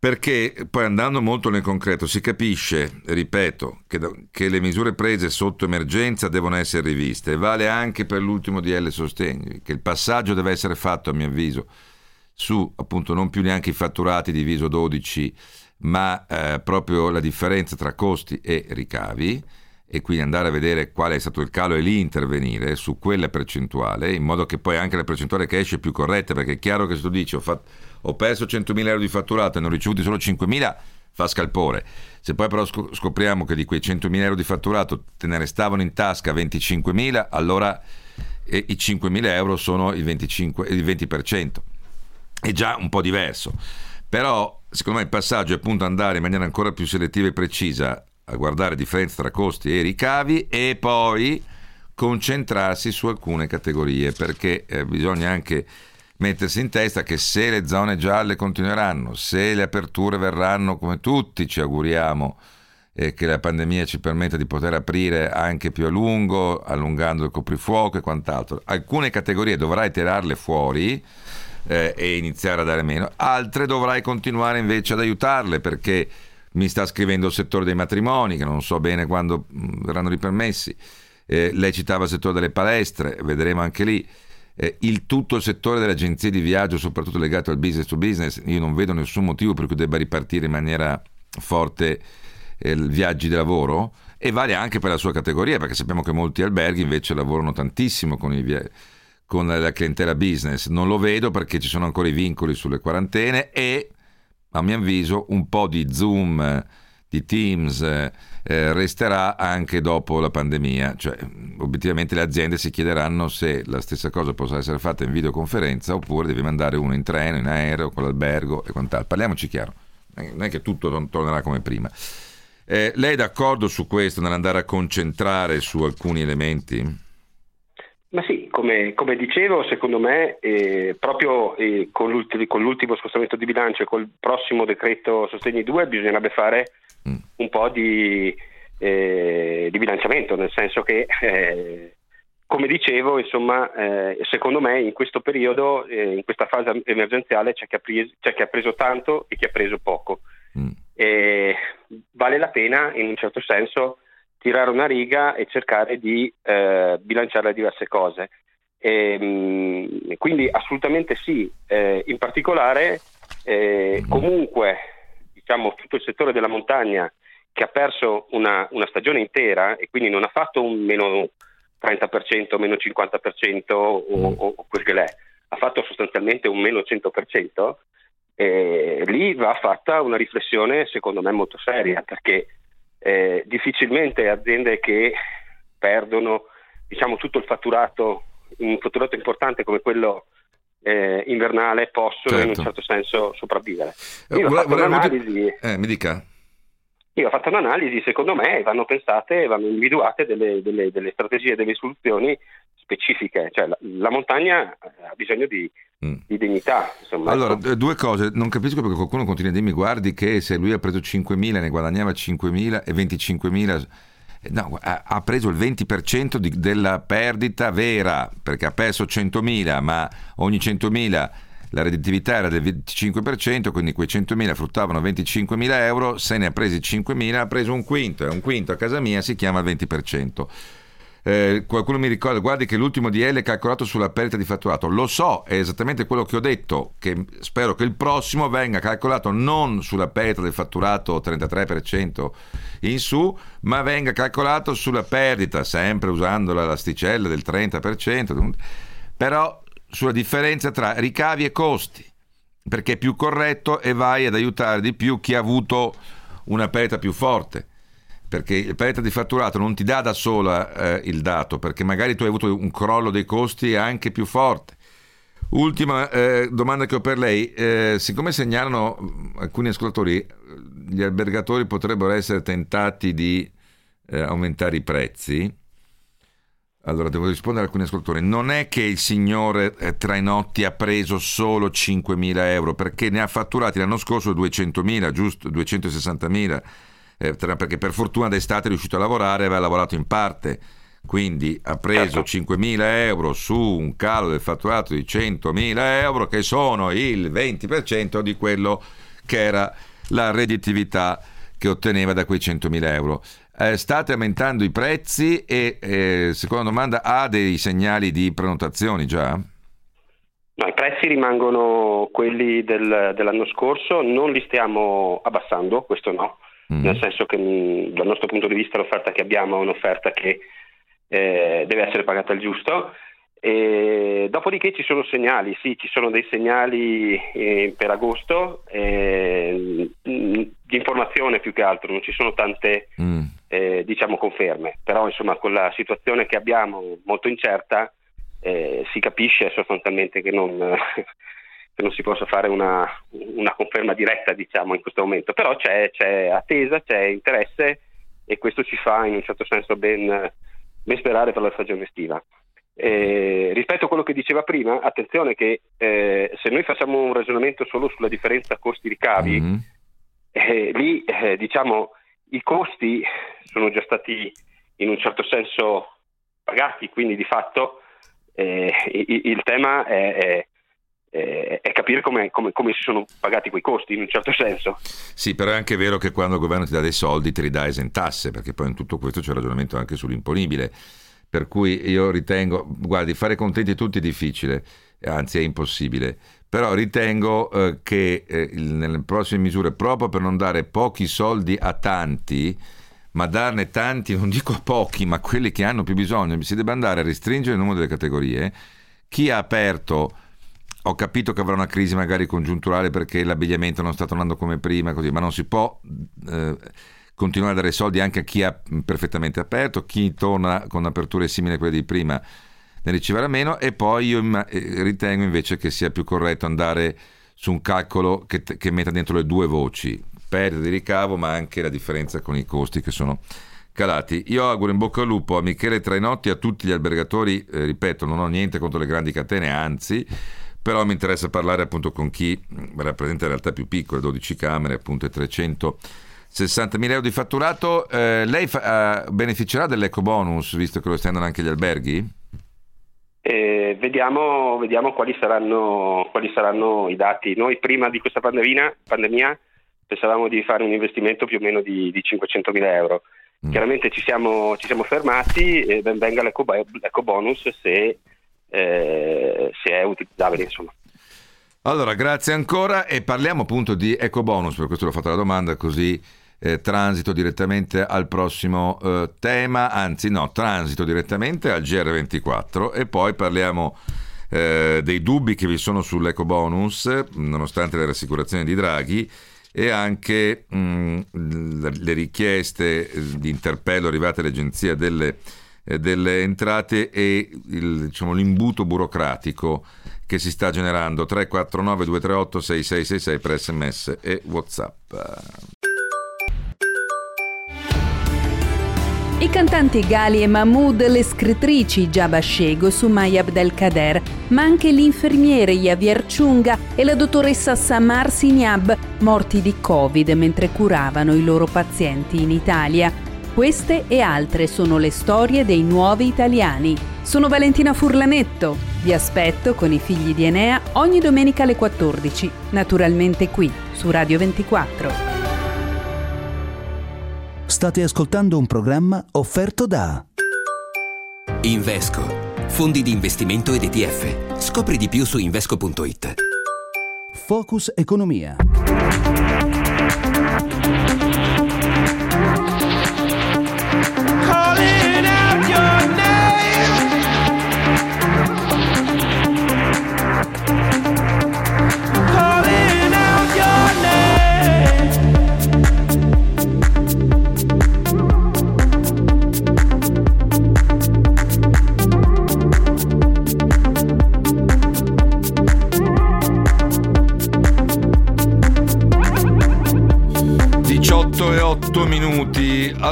Perché poi andando molto nel concreto si capisce, ripeto, che, che, le misure prese sotto emergenza devono essere riviste. Vale anche per l'ultimo DL Sostegni, che il passaggio deve essere fatto, a mio avviso, su appunto non più neanche i fatturati diviso 12, ma eh, proprio la differenza tra costi e ricavi e quindi andare a vedere qual è stato il calo e lì intervenire su quella percentuale, in modo che poi anche la percentuale che esce è più corretta, perché è chiaro che se tu dici ho fatto ho perso 100.000 euro di fatturato e ne ho ricevuti solo 5.000, fa scalpore. Se poi però scopriamo che di quei 100.000 euro di fatturato te ne restavano in tasca 25.000, allora i 5.000 euro sono il, 25, il 20%. È già un po' diverso. Però, secondo me, il passaggio è appunto andare in maniera ancora più selettiva e precisa a guardare differenza tra costi e ricavi e poi concentrarsi su alcune categorie perché eh, bisogna anche mettersi in testa che se le zone gialle continueranno, se le aperture verranno come tutti ci auguriamo e che la pandemia ci permetta di poter aprire anche più a lungo, allungando il coprifuoco e quant'altro, alcune categorie dovrai tirarle fuori eh, e iniziare a dare meno, altre dovrai continuare invece ad aiutarle perché mi sta scrivendo il settore dei matrimoni che non so bene quando mm, verranno ripermessi. Eh, lei citava il settore delle palestre, vedremo anche lì eh, il tutto il settore delle agenzie di viaggio, soprattutto legato al business to business, io non vedo nessun motivo per cui debba ripartire in maniera forte eh, viaggi di lavoro e vale anche per la sua categoria, perché sappiamo che molti alberghi invece lavorano tantissimo con, via- con la clientela business. Non lo vedo perché ci sono ancora i vincoli sulle quarantene e, a mio avviso, un po' di Zoom, di Teams eh, resterà anche dopo la pandemia. Cioè, obiettivamente le aziende si chiederanno se la stessa cosa possa essere fatta in videoconferenza oppure devi mandare uno in treno, in aereo, con l'albergo e quant'altro. Parliamoci chiaro, non è che tutto tornerà come prima. Eh, lei è d'accordo su questo, nell'andare a concentrare su alcuni elementi?
Ma sì, come, come dicevo, secondo me, eh, proprio eh, con, l'ultimo, con, l'ultimo, scostamento di bilancio e col prossimo decreto Sostegni 2 bisognerebbe fare mm. un po' di, eh, di, bilanciamento, nel senso che, eh, come dicevo, insomma, eh, secondo me in questo periodo, eh, in questa fase emergenziale, c'è chi, preso, c'è chi, ha preso tanto e chi ha preso poco. Mm vale la pena in un certo senso tirare una riga e cercare di eh, bilanciare le diverse cose. E, ehm, quindi assolutamente sì, eh, in particolare eh, comunque diciamo, tutto il settore della montagna che ha perso una, una, stagione intera e quindi non ha fatto un meno 30%, meno 50% o, o, o quel che l'è, ha fatto sostanzialmente un meno 100%, eh, lì va fatta una riflessione secondo me molto seria perché eh, difficilmente aziende che perdono diciamo, tutto il fatturato, un fatturato importante come quello eh, invernale possono certo. in un certo. certo senso sopravvivere.
Io ho fatto un'analisi, eh, mi dica.
Io ho fatto un'analisi, secondo me vanno pensate, vanno individuate delle, delle, delle strategie, delle soluzioni specifiche, cioè la, la montagna ha bisogno di, mm. di dignità. Insomma,
allora, ecco. due cose, non capisco perché qualcuno continua a dirmi guardi che se lui ha preso 5.000 ne guadagnava 5.000 e 25.000... No, ha preso il 20% di, della perdita vera perché ha perso 100.000 ma ogni 100.000 la redditività era del 25%, quindi quei 100.000 fruttavano 25.000 euro, se ne ha presi 5.000 ha preso un quinto e un quinto a casa mia si chiama il 20%. Eh, qualcuno mi ricorda, guardi che l'ultimo DL è calcolato sulla perdita di fatturato. Lo so, è esattamente quello che ho detto, che spero che il prossimo venga calcolato non sulla perdita del fatturato 33% in su, ma venga calcolato sulla perdita, sempre usando l'asticella del 30%, però sulla differenza tra ricavi e costi, perché è più corretto e vai ad aiutare di più chi ha avuto una perdita più forte perché il perdita di fatturato non ti dà da sola eh, il dato, perché magari tu hai avuto un crollo dei costi anche più forte. Ultima eh, domanda che ho per lei, eh, siccome segnalano mm, alcuni ascoltatori, gli albergatori potrebbero essere tentati di eh, aumentare i prezzi, allora devo rispondere a alcuni ascoltatori, non è che il signore eh, Trainotti ha preso solo 5.000 euro, perché ne ha fatturati l'anno scorso 200.000, giusto? 260.000 eh, perché per fortuna d'estate è riuscito a lavorare, aveva lavorato in parte, quindi ha preso certo. 5.000 euro su un calo del fatturato di 100.000 euro, che sono il 20% di quello che era la redditività che otteneva da quei 100.000 euro. Eh, state aumentando i prezzi e, eh, seconda domanda, ha dei segnali di prenotazioni già?
No, i prezzi rimangono quelli del, dell'anno scorso, non li stiamo abbassando, questo no mm. nel senso che mh, dal nostro punto di vista l'offerta che abbiamo è un'offerta che eh, deve essere pagata al giusto. E dopodiché ci sono segnali, sì, ci sono dei segnali eh, per agosto eh, di informazione più che altro, non ci sono tante mm. eh, diciamo conferme, però insomma con la situazione che abbiamo molto incerta eh, si capisce sostanzialmente che non, che non si possa fare una, una conferma diretta diciamo, in questo momento, però c'è, c'è, attesa, c'è interesse e questo ci fa in un certo senso ben, ben sperare per la stagione estiva. Eh, rispetto a quello che diceva prima, attenzione che eh, se noi facciamo un ragionamento solo sulla differenza costi-ricavi, mm-hmm. eh, lì eh, diciamo i costi sono già stati in un certo senso pagati, quindi di fatto eh, il, il, tema è, è eh, è capire come, come, come, si sono pagati quei costi in un certo senso.
Sì, però è anche vero che quando il governo ti dà dei soldi te li dà esentasse, perché poi in tutto questo c'è un ragionamento anche sull'imponibile. Per cui io ritengo, guardi, fare contenti tutti è difficile, anzi è impossibile, però ritengo eh, che eh, nelle prossime misure, proprio per non dare pochi soldi a tanti, ma darne tanti, non dico pochi, ma quelli che hanno più bisogno, si debba andare a restringere il numero delle categorie. Chi ha aperto, ho capito che avrà una crisi magari congiunturale perché l'abbigliamento non sta tornando come prima, così, ma non si può eh, continuare a dare soldi anche a chi ha perfettamente aperto, chi torna con aperture simili a quelle di prima ne riceverà meno e poi io eh, ritengo invece che sia più corretto andare su un calcolo che, che metta dentro le due voci, perdita di ricavo, ma anche la differenza con i costi che sono calati. Io auguro in bocca al lupo a Michele Trainotti e a tutti gli albergatori, eh, ripeto, non ho niente contro le grandi catene, anzi, però mi interessa parlare appunto con chi rappresenta realtà più piccole, 12 camere, appunto e 360 mila euro di fatturato. Eh, lei fa, eh, beneficerà dell'eco bonus, visto che lo estendono anche gli alberghi?
Eh, vediamo, vediamo quali, saranno, quali, saranno, i dati. Noi prima di questa pandemia, pandemia pensavamo di fare un investimento più o meno di, di 500 mila euro. Mm. Chiaramente ci siamo, ci siamo, fermati e ben venga l'eco, l'eco bonus se, eh, se, è utilizzabile. Insomma.
Allora, grazie ancora e parliamo appunto di eco bonus, per questo l'ho fatto la domanda così eh, transito direttamente al prossimo eh, tema, anzi no, transito direttamente al GR24 e poi parliamo eh, dei dubbi che vi sono sull'eco bonus, nonostante le rassicurazioni di Draghi e anche mh, mm, le richieste di interpello arrivate all'Agenzia delle, delle Entrate e il, diciamo, l'imbuto burocratico che si sta generando 349 238 6666 per sms e whatsapp
I cantanti Gali e Mahmoud, le scrittrici Jabba Shego, Sumaya Abdelkader, ma anche l'infermiere Javier Chunga e la dottoressa Samar Signab, morti di Covid mentre curavano i loro pazienti in Italia. Queste e altre sono le storie dei nuovi italiani. Sono Valentina Furlanetto. Vi aspetto con i figli di Enea ogni domenica alle 14, naturalmente qui su Radio 24.
State ascoltando un programma offerto da
Invesco, fondi di investimento ed ETF. Scopri di più su invesco.it.
Focus Economia.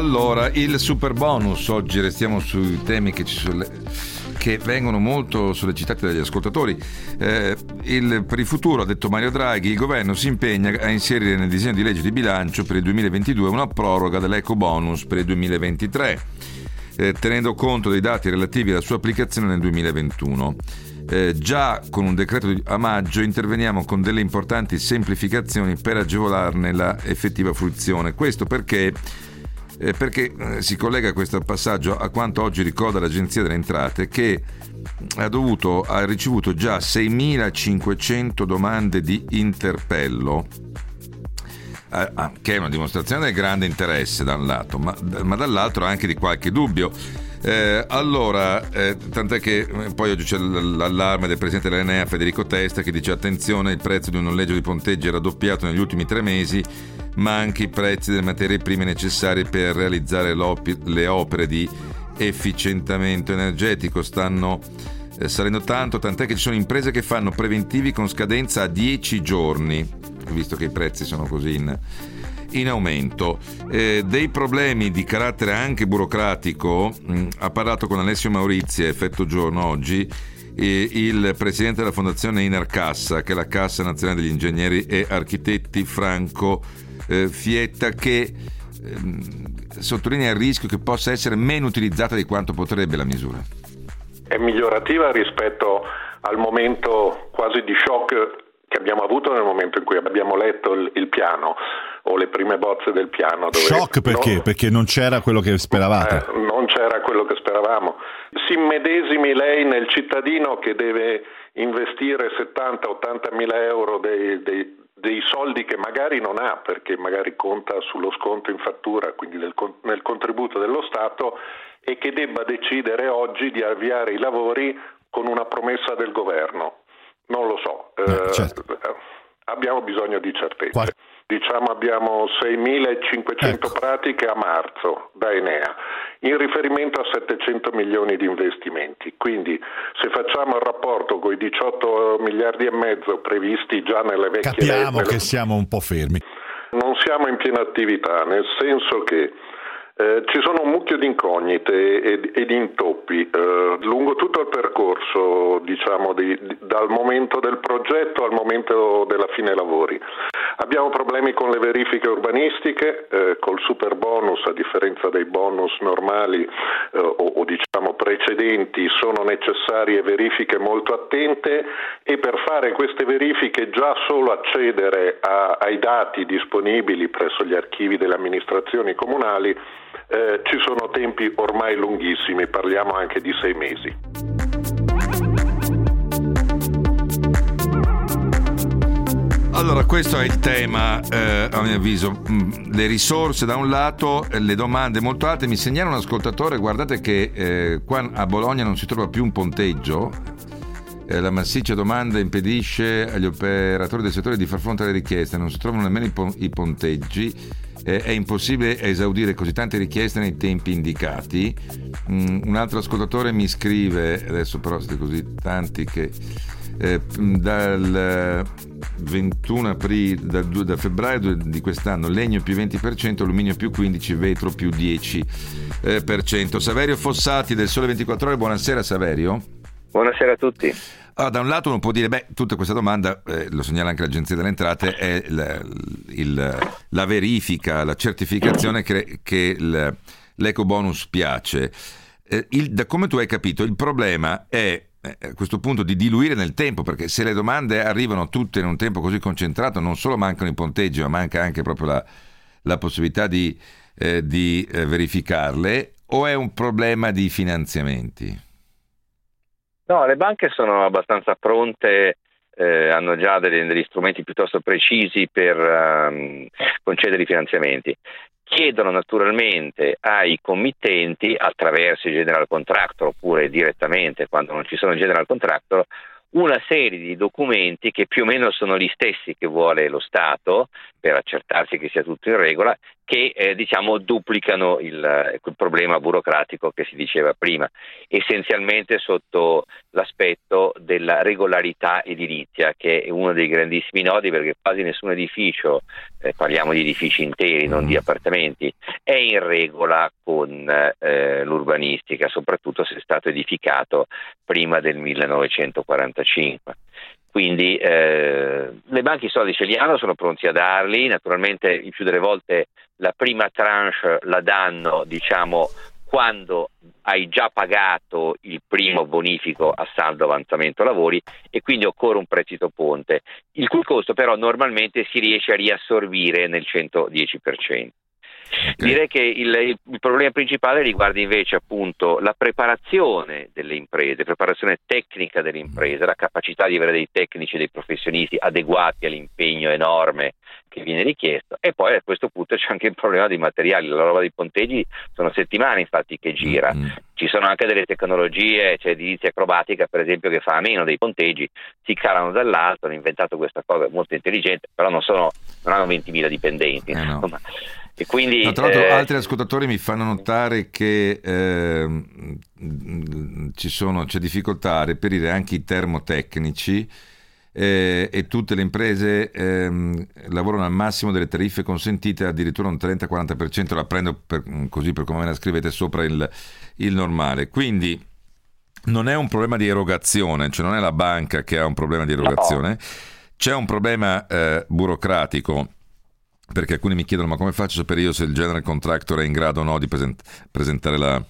Allora, il super bonus. Oggi restiamo sui temi che, solle... che vengono molto sollecitati dagli ascoltatori. Eh, il, per il futuro, ha detto Mario Draghi, il governo si impegna a inserire nel disegno di legge di bilancio per il 2022 una proroga dell'eco bonus per il 2023, eh, tenendo conto dei dati relativi alla sua applicazione nel 2021 eh, già con un decreto a maggio interveniamo con delle importanti semplificazioni per agevolarne la effettiva fruizione. Questo perché eh, perché eh, si collega questo passaggio a quanto oggi ricorda l'Agenzia delle Entrate che ha, dovuto, ha ricevuto già 6.500 domande di interpello eh, ah, che è una dimostrazione del grande interesse da un lato, ma, ma dall'altro anche di qualche dubbio. Eh, allora, eh, tant'è che eh, poi oggi c'è l'allarme del presidente dell'Enea Federico Testa che dice attenzione il prezzo di un noleggio di ponteggi è raddoppiato negli ultimi tre mesi ma anche i prezzi delle materie prime necessarie per realizzare le opere di efficientamento energetico stanno eh, salendo tanto, tant'è che ci sono imprese che fanno preventivi con scadenza a 10 giorni, visto che i prezzi sono così in, in aumento. Eh, dei problemi di carattere anche burocratico, mh, mm, ha parlato con Alessio Maurizia, effetto giorno oggi, il presidente della fondazione Inercassa, che è la Cassa Nazionale degli Ingegneri e Architetti Franco eh, Fietta, che ehm, sottolinea il rischio che possa essere meno utilizzata di quanto potrebbe la misura.
È migliorativa rispetto al momento quasi di shock che abbiamo avuto nel momento in cui abbiamo letto il, il piano o le prime bozze del piano.
Dove Shock perché? Non, perché non c'era quello che speravate.
Eh, non c'era quello che speravamo. Si immedesimi lei nel cittadino che deve investire 70-80 mila euro dei, dei, dei, soldi che magari non ha perché magari conta sullo sconto in fattura, quindi nel, nel contributo dello Stato e che debba decidere oggi di avviare i lavori con una promessa del governo. Non lo so, eh, certo. abbiamo bisogno di certezze. Qual- diciamo abbiamo 6.500 ecco. pratiche a marzo da Enea in riferimento a 700 milioni di investimenti. Quindi se facciamo il rapporto con i 18 miliardi e mezzo previsti già nelle vecchie
Capiamo
nelle...
che siamo un po' fermi.
Non siamo in piena attività, nel senso che eh, ci sono un mucchio di incognite e, e, di intoppi eh, lungo tutto il percorso, diciamo, di, di, dal momento del progetto al momento della fine lavori. Abbiamo problemi con le verifiche urbanistiche, eh, col super bonus, a differenza dei bonus normali eh, o, o, diciamo precedenti, sono necessarie verifiche molto attente e per fare queste verifiche già solo accedere a, ai dati disponibili presso gli archivi delle amministrazioni comunali eh, ci sono tempi ormai lunghissimi, parliamo anche di sei mesi.
Allora, questo è il tema, eh, a mio avviso. Mm, le risorse da un lato, le domande molto alte. Mi segnala un ascoltatore, guardate che eh, qua a Bologna non si trova più un ponteggio. Eh, la massiccia domanda impedisce agli operatori del settore di far fronte alle richieste, non si trovano nemmeno i, pon- i ponteggi eh, è impossibile esaudire così tante richieste nei tempi indicati. Mm, un altro ascoltatore mi scrive, adesso però siete così tanti che eh, dal 21 aprile, da, da, febbraio di quest'anno legno più 20%, alluminio più 15%, vetro più 10%. Eh, Saverio Fossati del Sole 24 Ore, buonasera Saverio.
Buonasera a tutti.
Allora, da un lato uno può dire, beh, tutta questa domanda, eh, lo segnala anche l'Agenzia delle Entrate, è il, il, la verifica, la certificazione che, che il, l'eco bonus piace. Eh, il, da come tu hai capito, il problema è eh, a questo punto di diluire nel tempo, perché se le domande arrivano tutte in un tempo così concentrato, non solo mancano i ponteggi, ma manca anche proprio la, la possibilità di, eh, di eh, verificarle, o è un problema di finanziamenti?
No, le banche sono abbastanza pronte, eh, hanno già degli, degli, strumenti piuttosto precisi per um, concedere i finanziamenti. Chiedono naturalmente ai committenti, attraverso i general contractor oppure direttamente quando non ci sono general contractor, una serie di documenti che più o meno sono gli stessi che vuole lo Stato per accertarsi che sia tutto in regola, che eh, diciamo duplicano il, il, problema burocratico che si diceva prima, essenzialmente sotto l'aspetto della regolarità edilizia, che è uno dei grandissimi nodi perché quasi nessun edificio, eh, parliamo di edifici interi, non di mm. appartamenti, è in regola con eh, l'urbanistica, soprattutto se è stato edificato prima del 1945. Quindi eh, le banche i soldi ce li hanno, sono pronti a darli, naturalmente il più delle volte la prima tranche la danno diciamo, quando hai già pagato il primo bonifico a saldo avanzamento lavori e quindi occorre un prestito ponte, il cui costo però normalmente si riesce a riassorbire nel 110%. Okay. Direi che il, il, problema principale riguarda invece appunto la preparazione delle imprese, preparazione tecnica delle imprese, la capacità di avere dei tecnici, dei professionisti adeguati all'impegno enorme che viene richiesto e poi a questo punto c'è anche il problema dei materiali, la roba dei ponteggi sono settimane infatti che gira, mm-hmm. ci sono anche delle tecnologie, c'è edilizia acrobatica per esempio che fa a meno dei ponteggi, si calano dall'alto, hanno inventato questa cosa molto intelligente, però non, sono, non hanno 20.000 dipendenti. Eh no.
E quindi, no, tra l'altro eh... altri ascoltatori mi fanno notare che eh, ci sono, c'è difficoltà a reperire anche i termotecnici eh, e tutte le imprese ehm, lavorano al massimo delle tariffe consentite, addirittura un 30-40%, la prendo per, così per come me la scrivete sopra il, il normale. Quindi non è un problema di erogazione, cioè non è la banca che ha un problema di erogazione, c'è un problema eh, burocratico perché alcuni mi chiedono ma come faccio a sapere io se il general contractor è in grado o no di present- presentare la,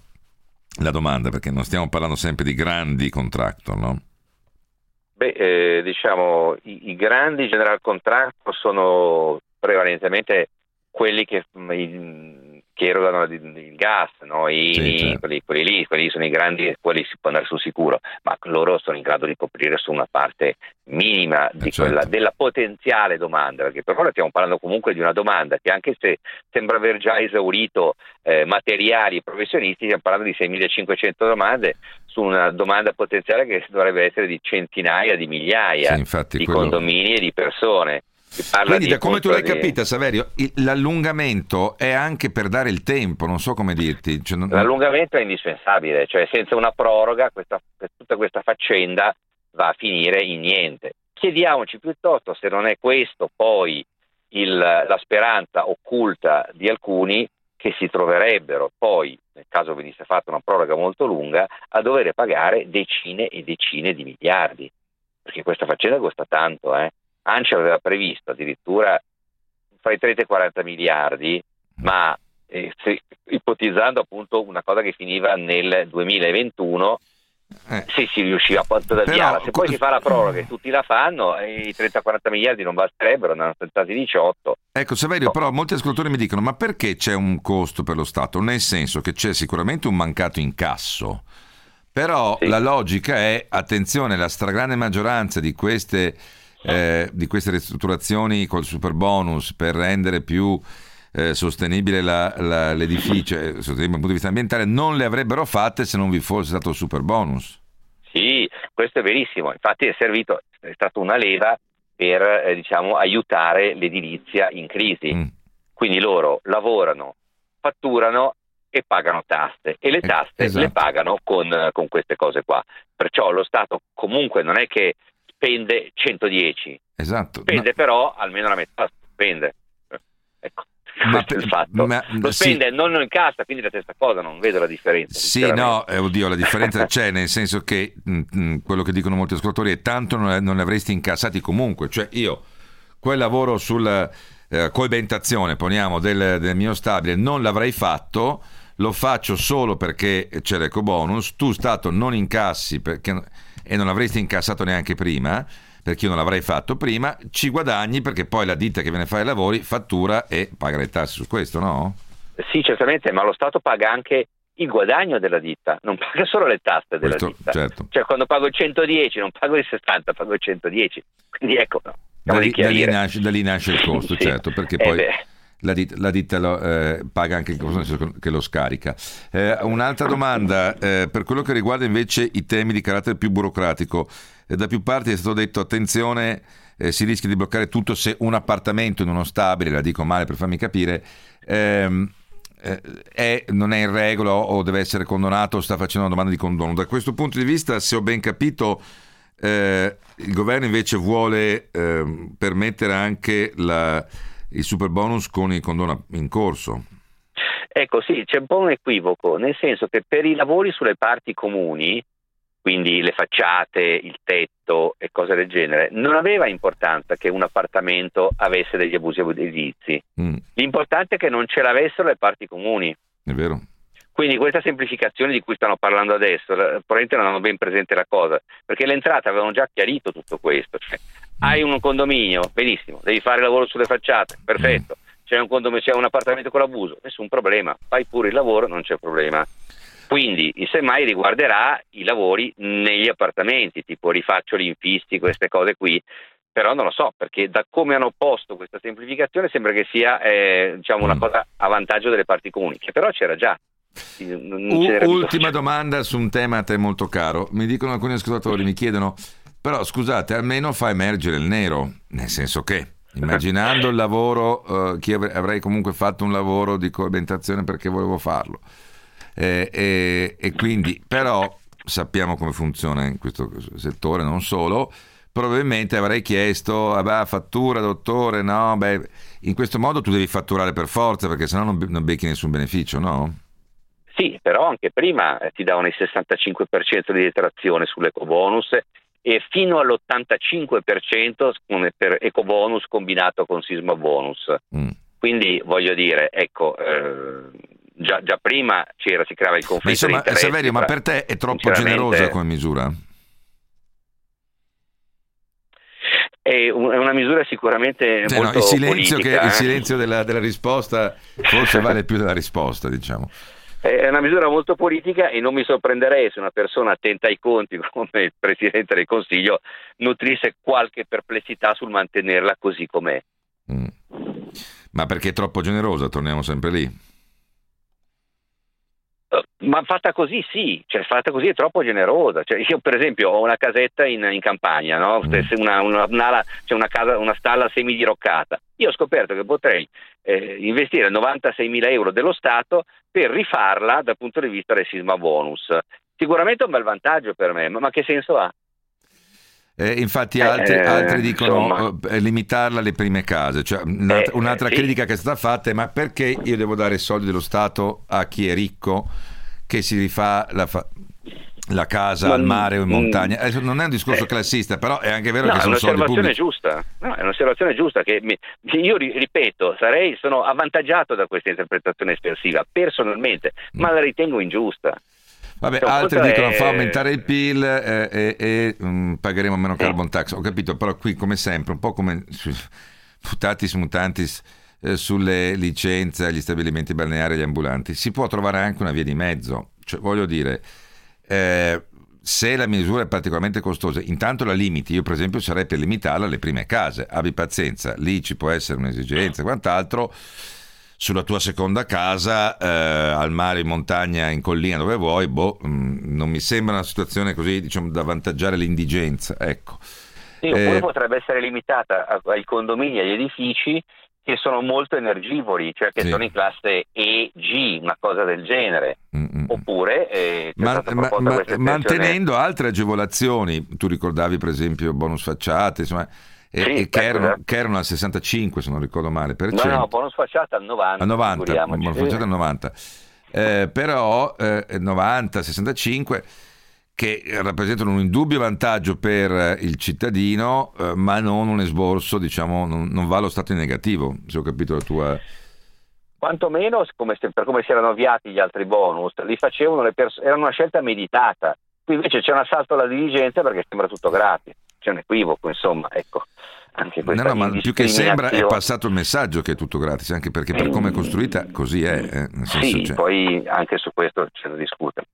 la, domanda, perché non stiamo parlando sempre di grandi contractor, no?
Beh, eh, diciamo, i, i, grandi general contractor sono prevalentemente quelli che, i, che erogano il gas, no? I, sì, certo. quelli, quelli, lì, quelli sono i grandi, quelli si può andare sul sicuro, ma loro sono in grado di coprire su una parte minima di certo. quella, della potenziale domanda, perché per ora stiamo parlando comunque di una domanda che anche se sembra aver già esaurito eh, materiali e professionisti, stiamo parlando di 6.500 domande su una domanda potenziale che dovrebbe essere di centinaia di migliaia sì, di quello... condomini e di persone.
Quindi, da come tu l'hai di... capita, Saverio, l'allungamento è anche per dare il tempo, non so come dirti.
Cioè, non... L'allungamento è indispensabile, cioè senza una proroga questa, tutta questa faccenda va a finire in niente. Chiediamoci piuttosto se non è questo poi il, la speranza occulta di alcuni che si troverebbero poi, nel caso venisse fatta una proroga molto lunga, a dover pagare decine e decine di miliardi, perché questa faccenda costa tanto, eh? ANCI aveva previsto addirittura fra i 30 e i 40 miliardi, ma eh, se, ipotizzando appunto una cosa che finiva nel 2021, eh. se si riusciva a avviarla. Se poi si fa la proroga e tutti la fanno, i 30-40 miliardi non basterebbero, ne hanno tentati 18.
Ecco, Saverio, no. però molti ascoltatori mi dicono: ma perché c'è un costo per lo Stato? Nel senso che c'è sicuramente un mancato incasso. Però sì. la logica è, attenzione, la stragrande maggioranza di queste eh, di queste ristrutturazioni col super bonus per rendere più eh, sostenibile la, la, l'edificio, eh, sostenibile dal punto di vista ambientale, non le avrebbero fatte se non vi fosse stato il super bonus.
Sì, questo è verissimo, infatti è servito, è stata una leva per eh, diciamo, aiutare l'edilizia in crisi. Mm. Quindi loro lavorano, fatturano e pagano tasse e le eh, tasse esatto. le pagano con, con, queste cose qua. Perciò lo Stato comunque non è che spende 110.
Esatto.
Spende no. però almeno la metà, spende. Ecco. Ma, per, il fatto. Ma, lo spende sì. non lo incassa, quindi la stessa cosa, non vedo la differenza.
Sì, no, eh, oddio, la differenza c'è, nel senso che mh, mm, mh, mm, quello che dicono molti ascoltatori è tanto non, non li avresti incassati comunque, cioè io quel lavoro sulla eh, coibentazione, poniamo, del, del mio stabile, non l'avrei fatto, lo faccio solo perché c'è l'eco bonus, tu Stato non incassi perché e non l'avresti incassato neanche prima, perché io non l'avrei fatto prima, ci guadagni perché poi la ditta che viene a fare i lavori fattura e paga le tasse su questo, no?
Sì, certamente, ma lo Stato paga anche il guadagno della ditta, non paga solo le tasse della questo, ditta.
Certo.
Cioè quando pago il 110 non pago il 60, pago il 110. Quindi ecco, no,
da, lì, da, lì nasce, da, lì, nasce, il costo, sì. certo, perché eh poi... Beh la ditta, la ditta lo, eh, paga anche il costo che lo scarica. Eh, un'altra domanda, eh, per quello che riguarda invece i temi di carattere più burocratico, eh, da più parti è stato detto attenzione, eh, si rischia di bloccare tutto se un appartamento in uno stabile, la dico male per farmi capire, ehm, eh, è, non è in regola o deve essere condonato o sta facendo una domanda di condono. Da questo punto di vista, se ho ben capito, il governo invece vuole ehm, permettere anche la il super bonus con il condono in corso.
Ecco sì, c'è un po' un equivoco, nel senso che per i lavori sulle parti comuni, quindi le facciate, il tetto e cose del genere, non aveva importanza che un appartamento avesse degli abusi edilizi. Mm. L'importante è che non ce l'avessero le parti comuni.
È vero.
Quindi questa semplificazione di cui stanno parlando adesso, probabilmente non hanno ben presente la cosa, perché le entrate avevano già chiarito tutto questo. Cioè, hai un condominio, benissimo, devi fare il lavoro sulle facciate, perfetto. C'è un, condominio, c'è un appartamento con l'abuso, nessun problema, fai pure il lavoro, non c'è problema. Quindi, semmai riguarderà i lavori negli appartamenti, tipo rifaccio gli infisti, queste cose qui, però non lo so, perché da come hanno posto questa semplificazione sembra che sia eh, diciamo, una mm. cosa a vantaggio delle parti comuni, che però c'era già.
U- ultima domanda su un tema a te molto caro. Mi dicono alcuni ascoltatori, mi chiedono, però scusate, almeno fa emergere il nero, nel senso che immaginando il lavoro, uh, che avrei comunque fatto un lavoro di coabitazione perché volevo farlo. E, e, e, quindi, però, sappiamo come funziona in questo settore, non solo. Probabilmente avrei chiesto, ah, fattura dottore, no, beh, in questo modo tu devi fatturare per forza perché sennò non, non becchi nessun beneficio, no?
Sì, però anche prima eh, ti davano il 65% di detrazione sull'ecobonus e fino all'85% per ecobonus combinato con sisma bonus. Mm. Quindi voglio dire, ecco, eh, già, già, prima c'era, si creava il conflitto
Insomma, Saverio, ma per te è troppo generosa come misura?
è, una misura sicuramente
cioè,
molto
no, il silenzio,
politica,
che,
eh?
il silenzio della, della risposta forse vale più della risposta, diciamo.
È una misura molto politica e non mi sorprenderei se una persona attenta ai conti come il Presidente del Consiglio nutrisse qualche perplessità sul mantenerla così com'è.
Mm. Ma perché è troppo generosa, torniamo sempre lì.
Ma fatta così sì, cioè fatta così è troppo generosa. Cioè, io per esempio ho una casetta in, in campagna, no?
Mm.
una, una, una, c'è una, casa, una stalla semidiroccata. Io ho scoperto che potrei eh, investire 96 mila euro dello Stato per rifarla dal punto di vista del sisma bonus. Sicuramente è un bel vantaggio per me, ma, ma che senso ha?
Eh, infatti altri,
Eh,
altri dicono
insomma.
eh, limitarla alle prime case, cioè, un'altra,
Eh,
un'altra
sì.
critica che è stata fatta è ma perché io devo dare soldi dello Stato a chi è ricco che si rifà la, fa- la casa
Ma-
al mare o in
mm,
montagna? Adesso non è un discorso
eh.
classista, però è anche vero
No,
che sono soldi pubblici.
giusta. No, è un'osservazione giusta che mi- io ri- ripeto, sarei, sono avvantaggiato da questa interpretazione espressiva personalmente, ma la ritengo ingiusta.
Vabbè,
Cioè,
altri dicono
è-
fa aumentare il PIL eh, e, e, mm, pagheremo meno carbon tax. Ho capito, però qui come sempre, un po' come mutatis mutantis eh, sulle licenze agli stabilimenti balneari e agli ambulanti, si può trovare anche una via di mezzo. Cioè, voglio dire, eh, se la misura è particolarmente costosa, intanto la limiti. Io, per esempio, sarei per limitarla alle prime case. Abbi pazienza, lì ci può essere un'esigenza, quant'altro. Sulla tua seconda casa, eh, al mare, in montagna, in collina, dove vuoi, boh, mm, non mi sembra una situazione così, diciamo, da avvantaggiare l'indigenza. Ecco.
Sì, oppure
Eh,
potrebbe essere limitata ai condomini agli edifici che sono molto energivori, cioè che
Sì.
sono in classe E, G, una cosa del genere.
mm, mm.
Oppure eh,
Ma- ma- ma- mantenendo altre agevolazioni, tu ricordavi per esempio bonus facciate, insomma, e,
Sì,
e che, erano, che erano al 65 se non ricordo male, per
No, no, bonus facciata al 90.
a 90,
figuriamoci.
bonus facciate al 90. Eh, però eh, 90, 65 che rappresentano un indubbio vantaggio per eh, il cittadino, eh, ma non un esborso, diciamo, non, non va allo stato in negativo, se ho capito la tua...
Quantomeno, come per come si erano avviati gli altri bonus, li facevano le persone, era una scelta meditata. Qui invece c'è un assalto alla diligenza perché sembra tutto gratis, c'è un equivoco, insomma, ecco. Anche
No, no, ma più che sembra è passato il messaggio che è tutto gratis, anche perché per come è costruita così è. eh,
Sì,
cioè-
poi anche su questo c'è da discutere.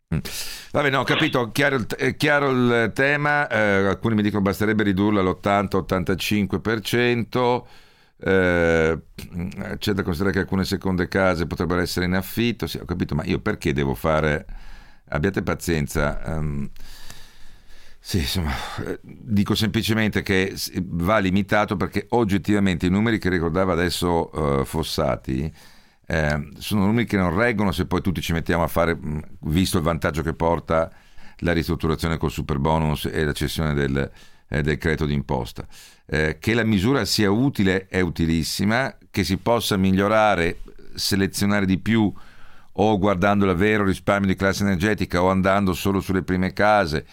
Vabbè, no, ho capito, chiaro è chiaro il tema, eh, alcuni mi dicono basterebbe ridurla all'80-85%, eh, c'è da considerare che alcune seconde case potrebbero essere in affitto, sì, ho capito, ma io perché devo fare, abbiate pazienza, ehm, sì, insomma, eh, dico semplicemente che va limitato perché oggettivamente i numeri che ricordava adesso eh, Fossati eh, sono numeri che non reggono se poi tutti ci mettiamo a fare, mh, visto il vantaggio che porta la ristrutturazione col super bonus e la cessione del, eh, del credito d'imposta. Eh, che la misura sia utile è utilissima, che si possa migliorare, selezionare di più o guardando il vero risparmio di classe energetica o andando solo sulle prime case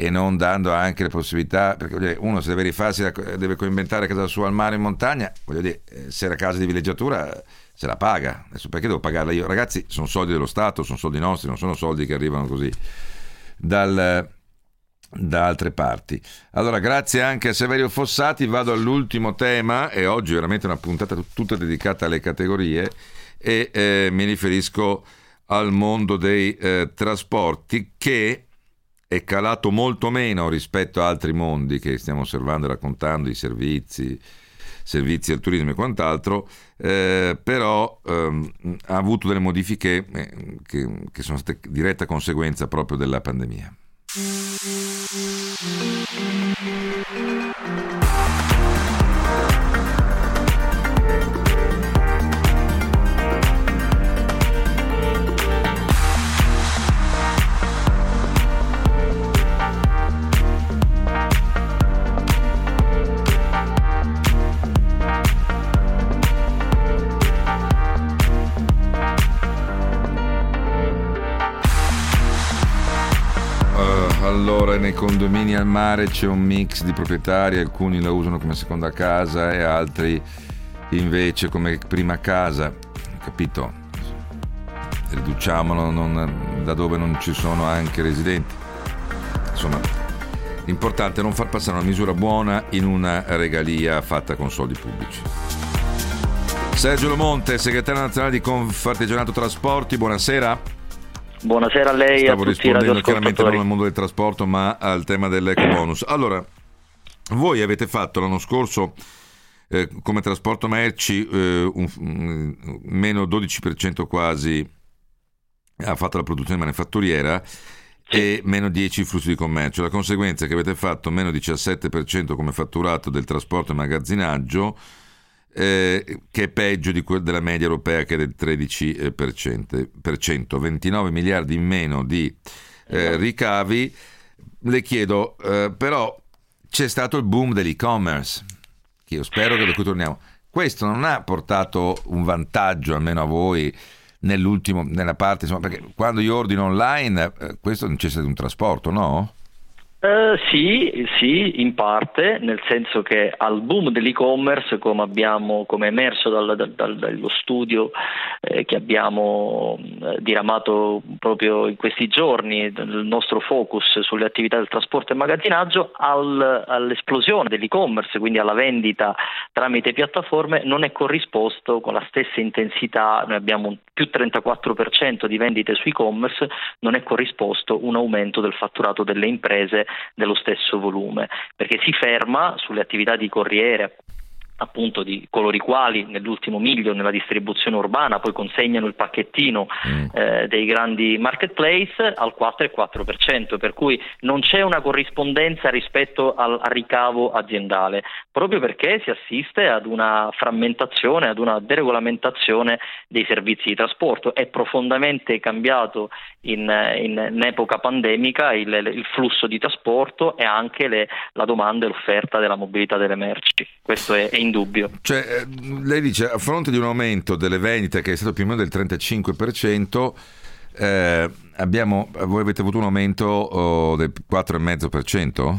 e non dando anche le possibilità, perché dire, uno se deve rifarsi, deve coinventare casa sua al mare in montagna, voglio dire, eh, se era casa di villeggiatura se la paga, adesso perché devo pagarla io? Ragazzi, sono soldi dello Stato, sono soldi nostri, non sono soldi che arrivano così dal- da altre parti. Allora, grazie anche a Severio Fossati, vado all'ultimo tema e oggi veramente una puntata tut- tutta dedicata alle categorie e eh, mi riferisco al mondo dei eh, trasporti che è calato molto meno rispetto a altri mondi che stiamo osservando e raccontando, i servizi, servizi al turismo e quant'altro, eh, però ehm, ha avuto delle modifiche eh, che, che sono state diretta conseguenza proprio della pandemia. Condomini al mare c'è un mix di proprietari, alcuni la usano come seconda casa e altri invece come prima casa, capito? Riduciamolo non- da dove non ci sono anche residenti. Insomma, L'importante è non far passare una misura buona in una regalia fatta con soldi pubblici. Sergio Lomonte, segretario nazionale di Confartigianato Trasporti, buonasera.
Buonasera a lei
Stavo
a tutti
rispondendo chiaramente non al mondo del trasporto, ma al tema dell'eco bonus. Allora, voi avete fatto l'anno scorso eh, come trasporto merci eh, un, un- meno 12% quasi ha fatto la produzione manifatturiera e meno 10 i flussi di commercio. La conseguenza è che avete fatto meno 17% come fatturato del trasporto e magazzinaggio, eh, che è peggio di quel della media europea che è del 13%, per cento, 29 miliardi in meno di eh, ricavi. Le chiedo, eh, però c'è stato il boom dell'e-commerce, che io spero che da cui torniamo. Questo non ha portato un vantaggio, almeno a voi, nell'ultimo, nella parte, insomma, perché quando io ordino online, eh, questo necessita di un trasporto, no?
Eh, sì, sì, in parte, nel senso che al boom dell'e-commerce, come abbiamo come emerso dal- dal- dallo studio eh, che abbiamo eh, diramato proprio in questi giorni, il nostro focus sulle attività del trasporto e magazzinaggio, al- all'esplosione dell'e-commerce, quindi alla vendita tramite piattaforme, non è corrisposto con la stessa intensità, noi abbiamo un più 34% di vendite su e-commerce, non è corrisposto un aumento del fatturato delle imprese dello stesso volume, perché si ferma sulle attività di corriere appunto di coloro i quali nell'ultimo miglio nella distribuzione urbana poi consegnano il pacchettino eh, dei grandi marketplace al 4,4%, per cui non c'è una corrispondenza rispetto al, al ricavo aziendale, proprio perché si assiste ad una frammentazione, ad una deregolamentazione dei servizi di trasporto. È profondamente cambiato in, in- in epoca pandemica il, il flusso di trasporto e anche le- la domanda e l'offerta della mobilità delle merci. Questo è, è indubbio.
Cioè, eh, lei dice, a fronte di un aumento delle vendite che è stato più o meno del 35%, eh, abbiamo, voi avete avuto un aumento oh, del 4,5%?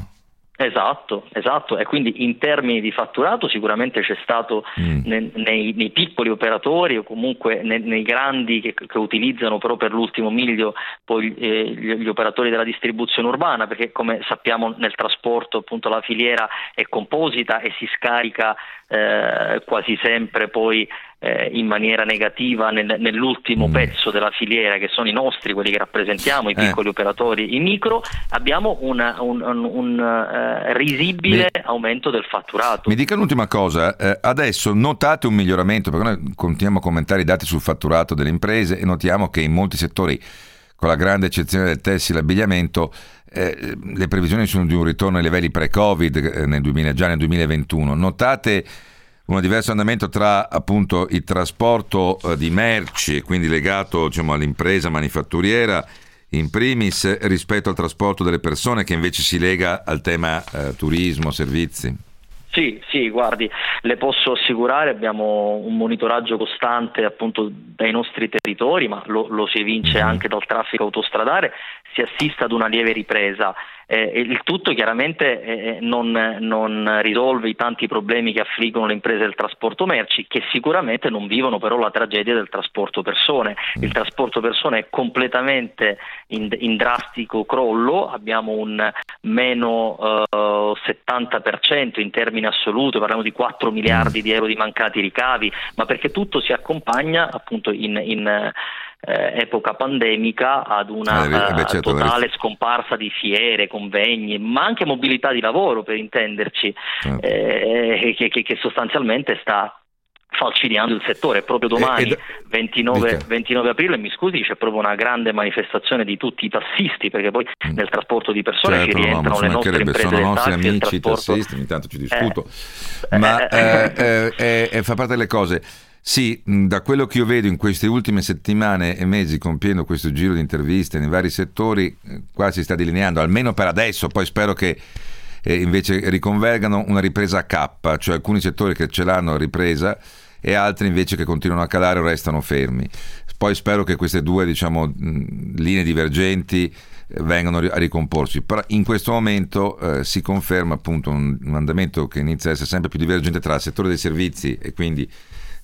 Esatto, esatto, e quindi in termini di fatturato sicuramente c'è stato ne- nei, nei piccoli operatori o comunque ne- nei grandi che, che utilizzano però per l'ultimo miglio poi eh, gli, gli operatori della distribuzione urbana, perché come sappiamo nel trasporto appunto la filiera è composita e si scarica eh, quasi sempre poi eh, in maniera negativa nel- nell'ultimo pezzo della filiera che sono i nostri, quelli che rappresentiamo, i
Eh.
piccoli operatori, i micro, abbiamo una- un, un- un, eh, risibile aumento del fatturato.
Mi dica un'ultima cosa, eh, adesso notate un miglioramento, perché noi continuiamo a commentare i dati sul fatturato delle imprese e notiamo che in molti settori, con la grande eccezione del tessile e abbigliamento, eh, le previsioni sono di un ritorno ai livelli pre-Covid eh, nel 2000, già nel 2021. Notate un diverso andamento tra appunto il trasporto eh, di merci, e quindi legato diciamo, all'impresa manifatturiera in primis rispetto al trasporto delle persone che invece si lega al tema eh, turismo, servizi.
Sì, sì, guardi, le posso assicurare, abbiamo un monitoraggio costante appunto dai nostri territori, ma lo, lo si evince anche dal traffico autostradale, si assiste ad una lieve ripresa. Eh, il tutto chiaramente eh, non, non risolve i tanti problemi che affliggono le imprese del trasporto merci, che sicuramente non vivono però la tragedia del trasporto persone. Il trasporto persone è completamente in, in drastico crollo, abbiamo un meno eh, 70% in termini assoluti, parliamo di 4 miliardi di euro di mancati ricavi, ma perché tutto si accompagna appunto in, in, eh, epoca pandemica ad una
Eh, beh,
eh,
certo,
totale scomparsa di fiere, convegni, ma anche mobilità di lavoro per intenderci,
Certo.
eh, che, che- che sostanzialmente sta falcidiando il settore. Proprio domani,
ed-
29,
dica.
29 aprile, mi scusi, c'è proprio una grande manifestazione di tutti i tassisti, perché poi nel trasporto di persone
Mm. Certo,
ci
no,
rientrano
ma
le nostre imprese
sono nostri
taxi, il
amici
trasporto-
tassisti, ogni tanto ci discuto,
Eh,
ma
eh,
eh, eh, eh, fa parte delle cose. Sì, mh, da quello che io vedo in queste ultime settimane e mesi compiendo questo giro di interviste nei vari settori, eh, qua si sta delineando, almeno per adesso, poi spero che eh, invece riconvergano una ripresa a K, cioè alcuni settori che ce l'hanno ripresa e altri invece che continuano a calare o restano fermi. Poi spero che queste due diciamo, mh, linee divergenti eh, vengano a ricomporsi. Però in questo momento eh, si conferma appunto un, un andamento che inizia a essere sempre più divergente tra il settore dei servizi e quindi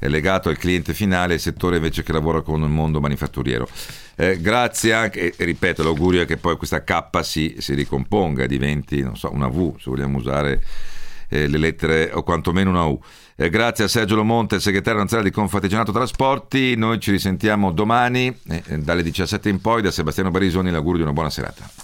è legato al cliente finale, il settore invece che lavora con il mondo manifatturiero. Eh, grazie anche, e ripeto, l'augurio è che poi questa K si, si ricomponga, diventi, so, una V, se vogliamo usare eh, le lettere o quantomeno una U. Eh, grazie a Sergio Lomonte, segretario nazionale di Confartigianato Trasporti. Noi ci risentiamo domani eh, dalle 17 in poi. Da Sebastiano Barisoni l'augurio di una buona serata.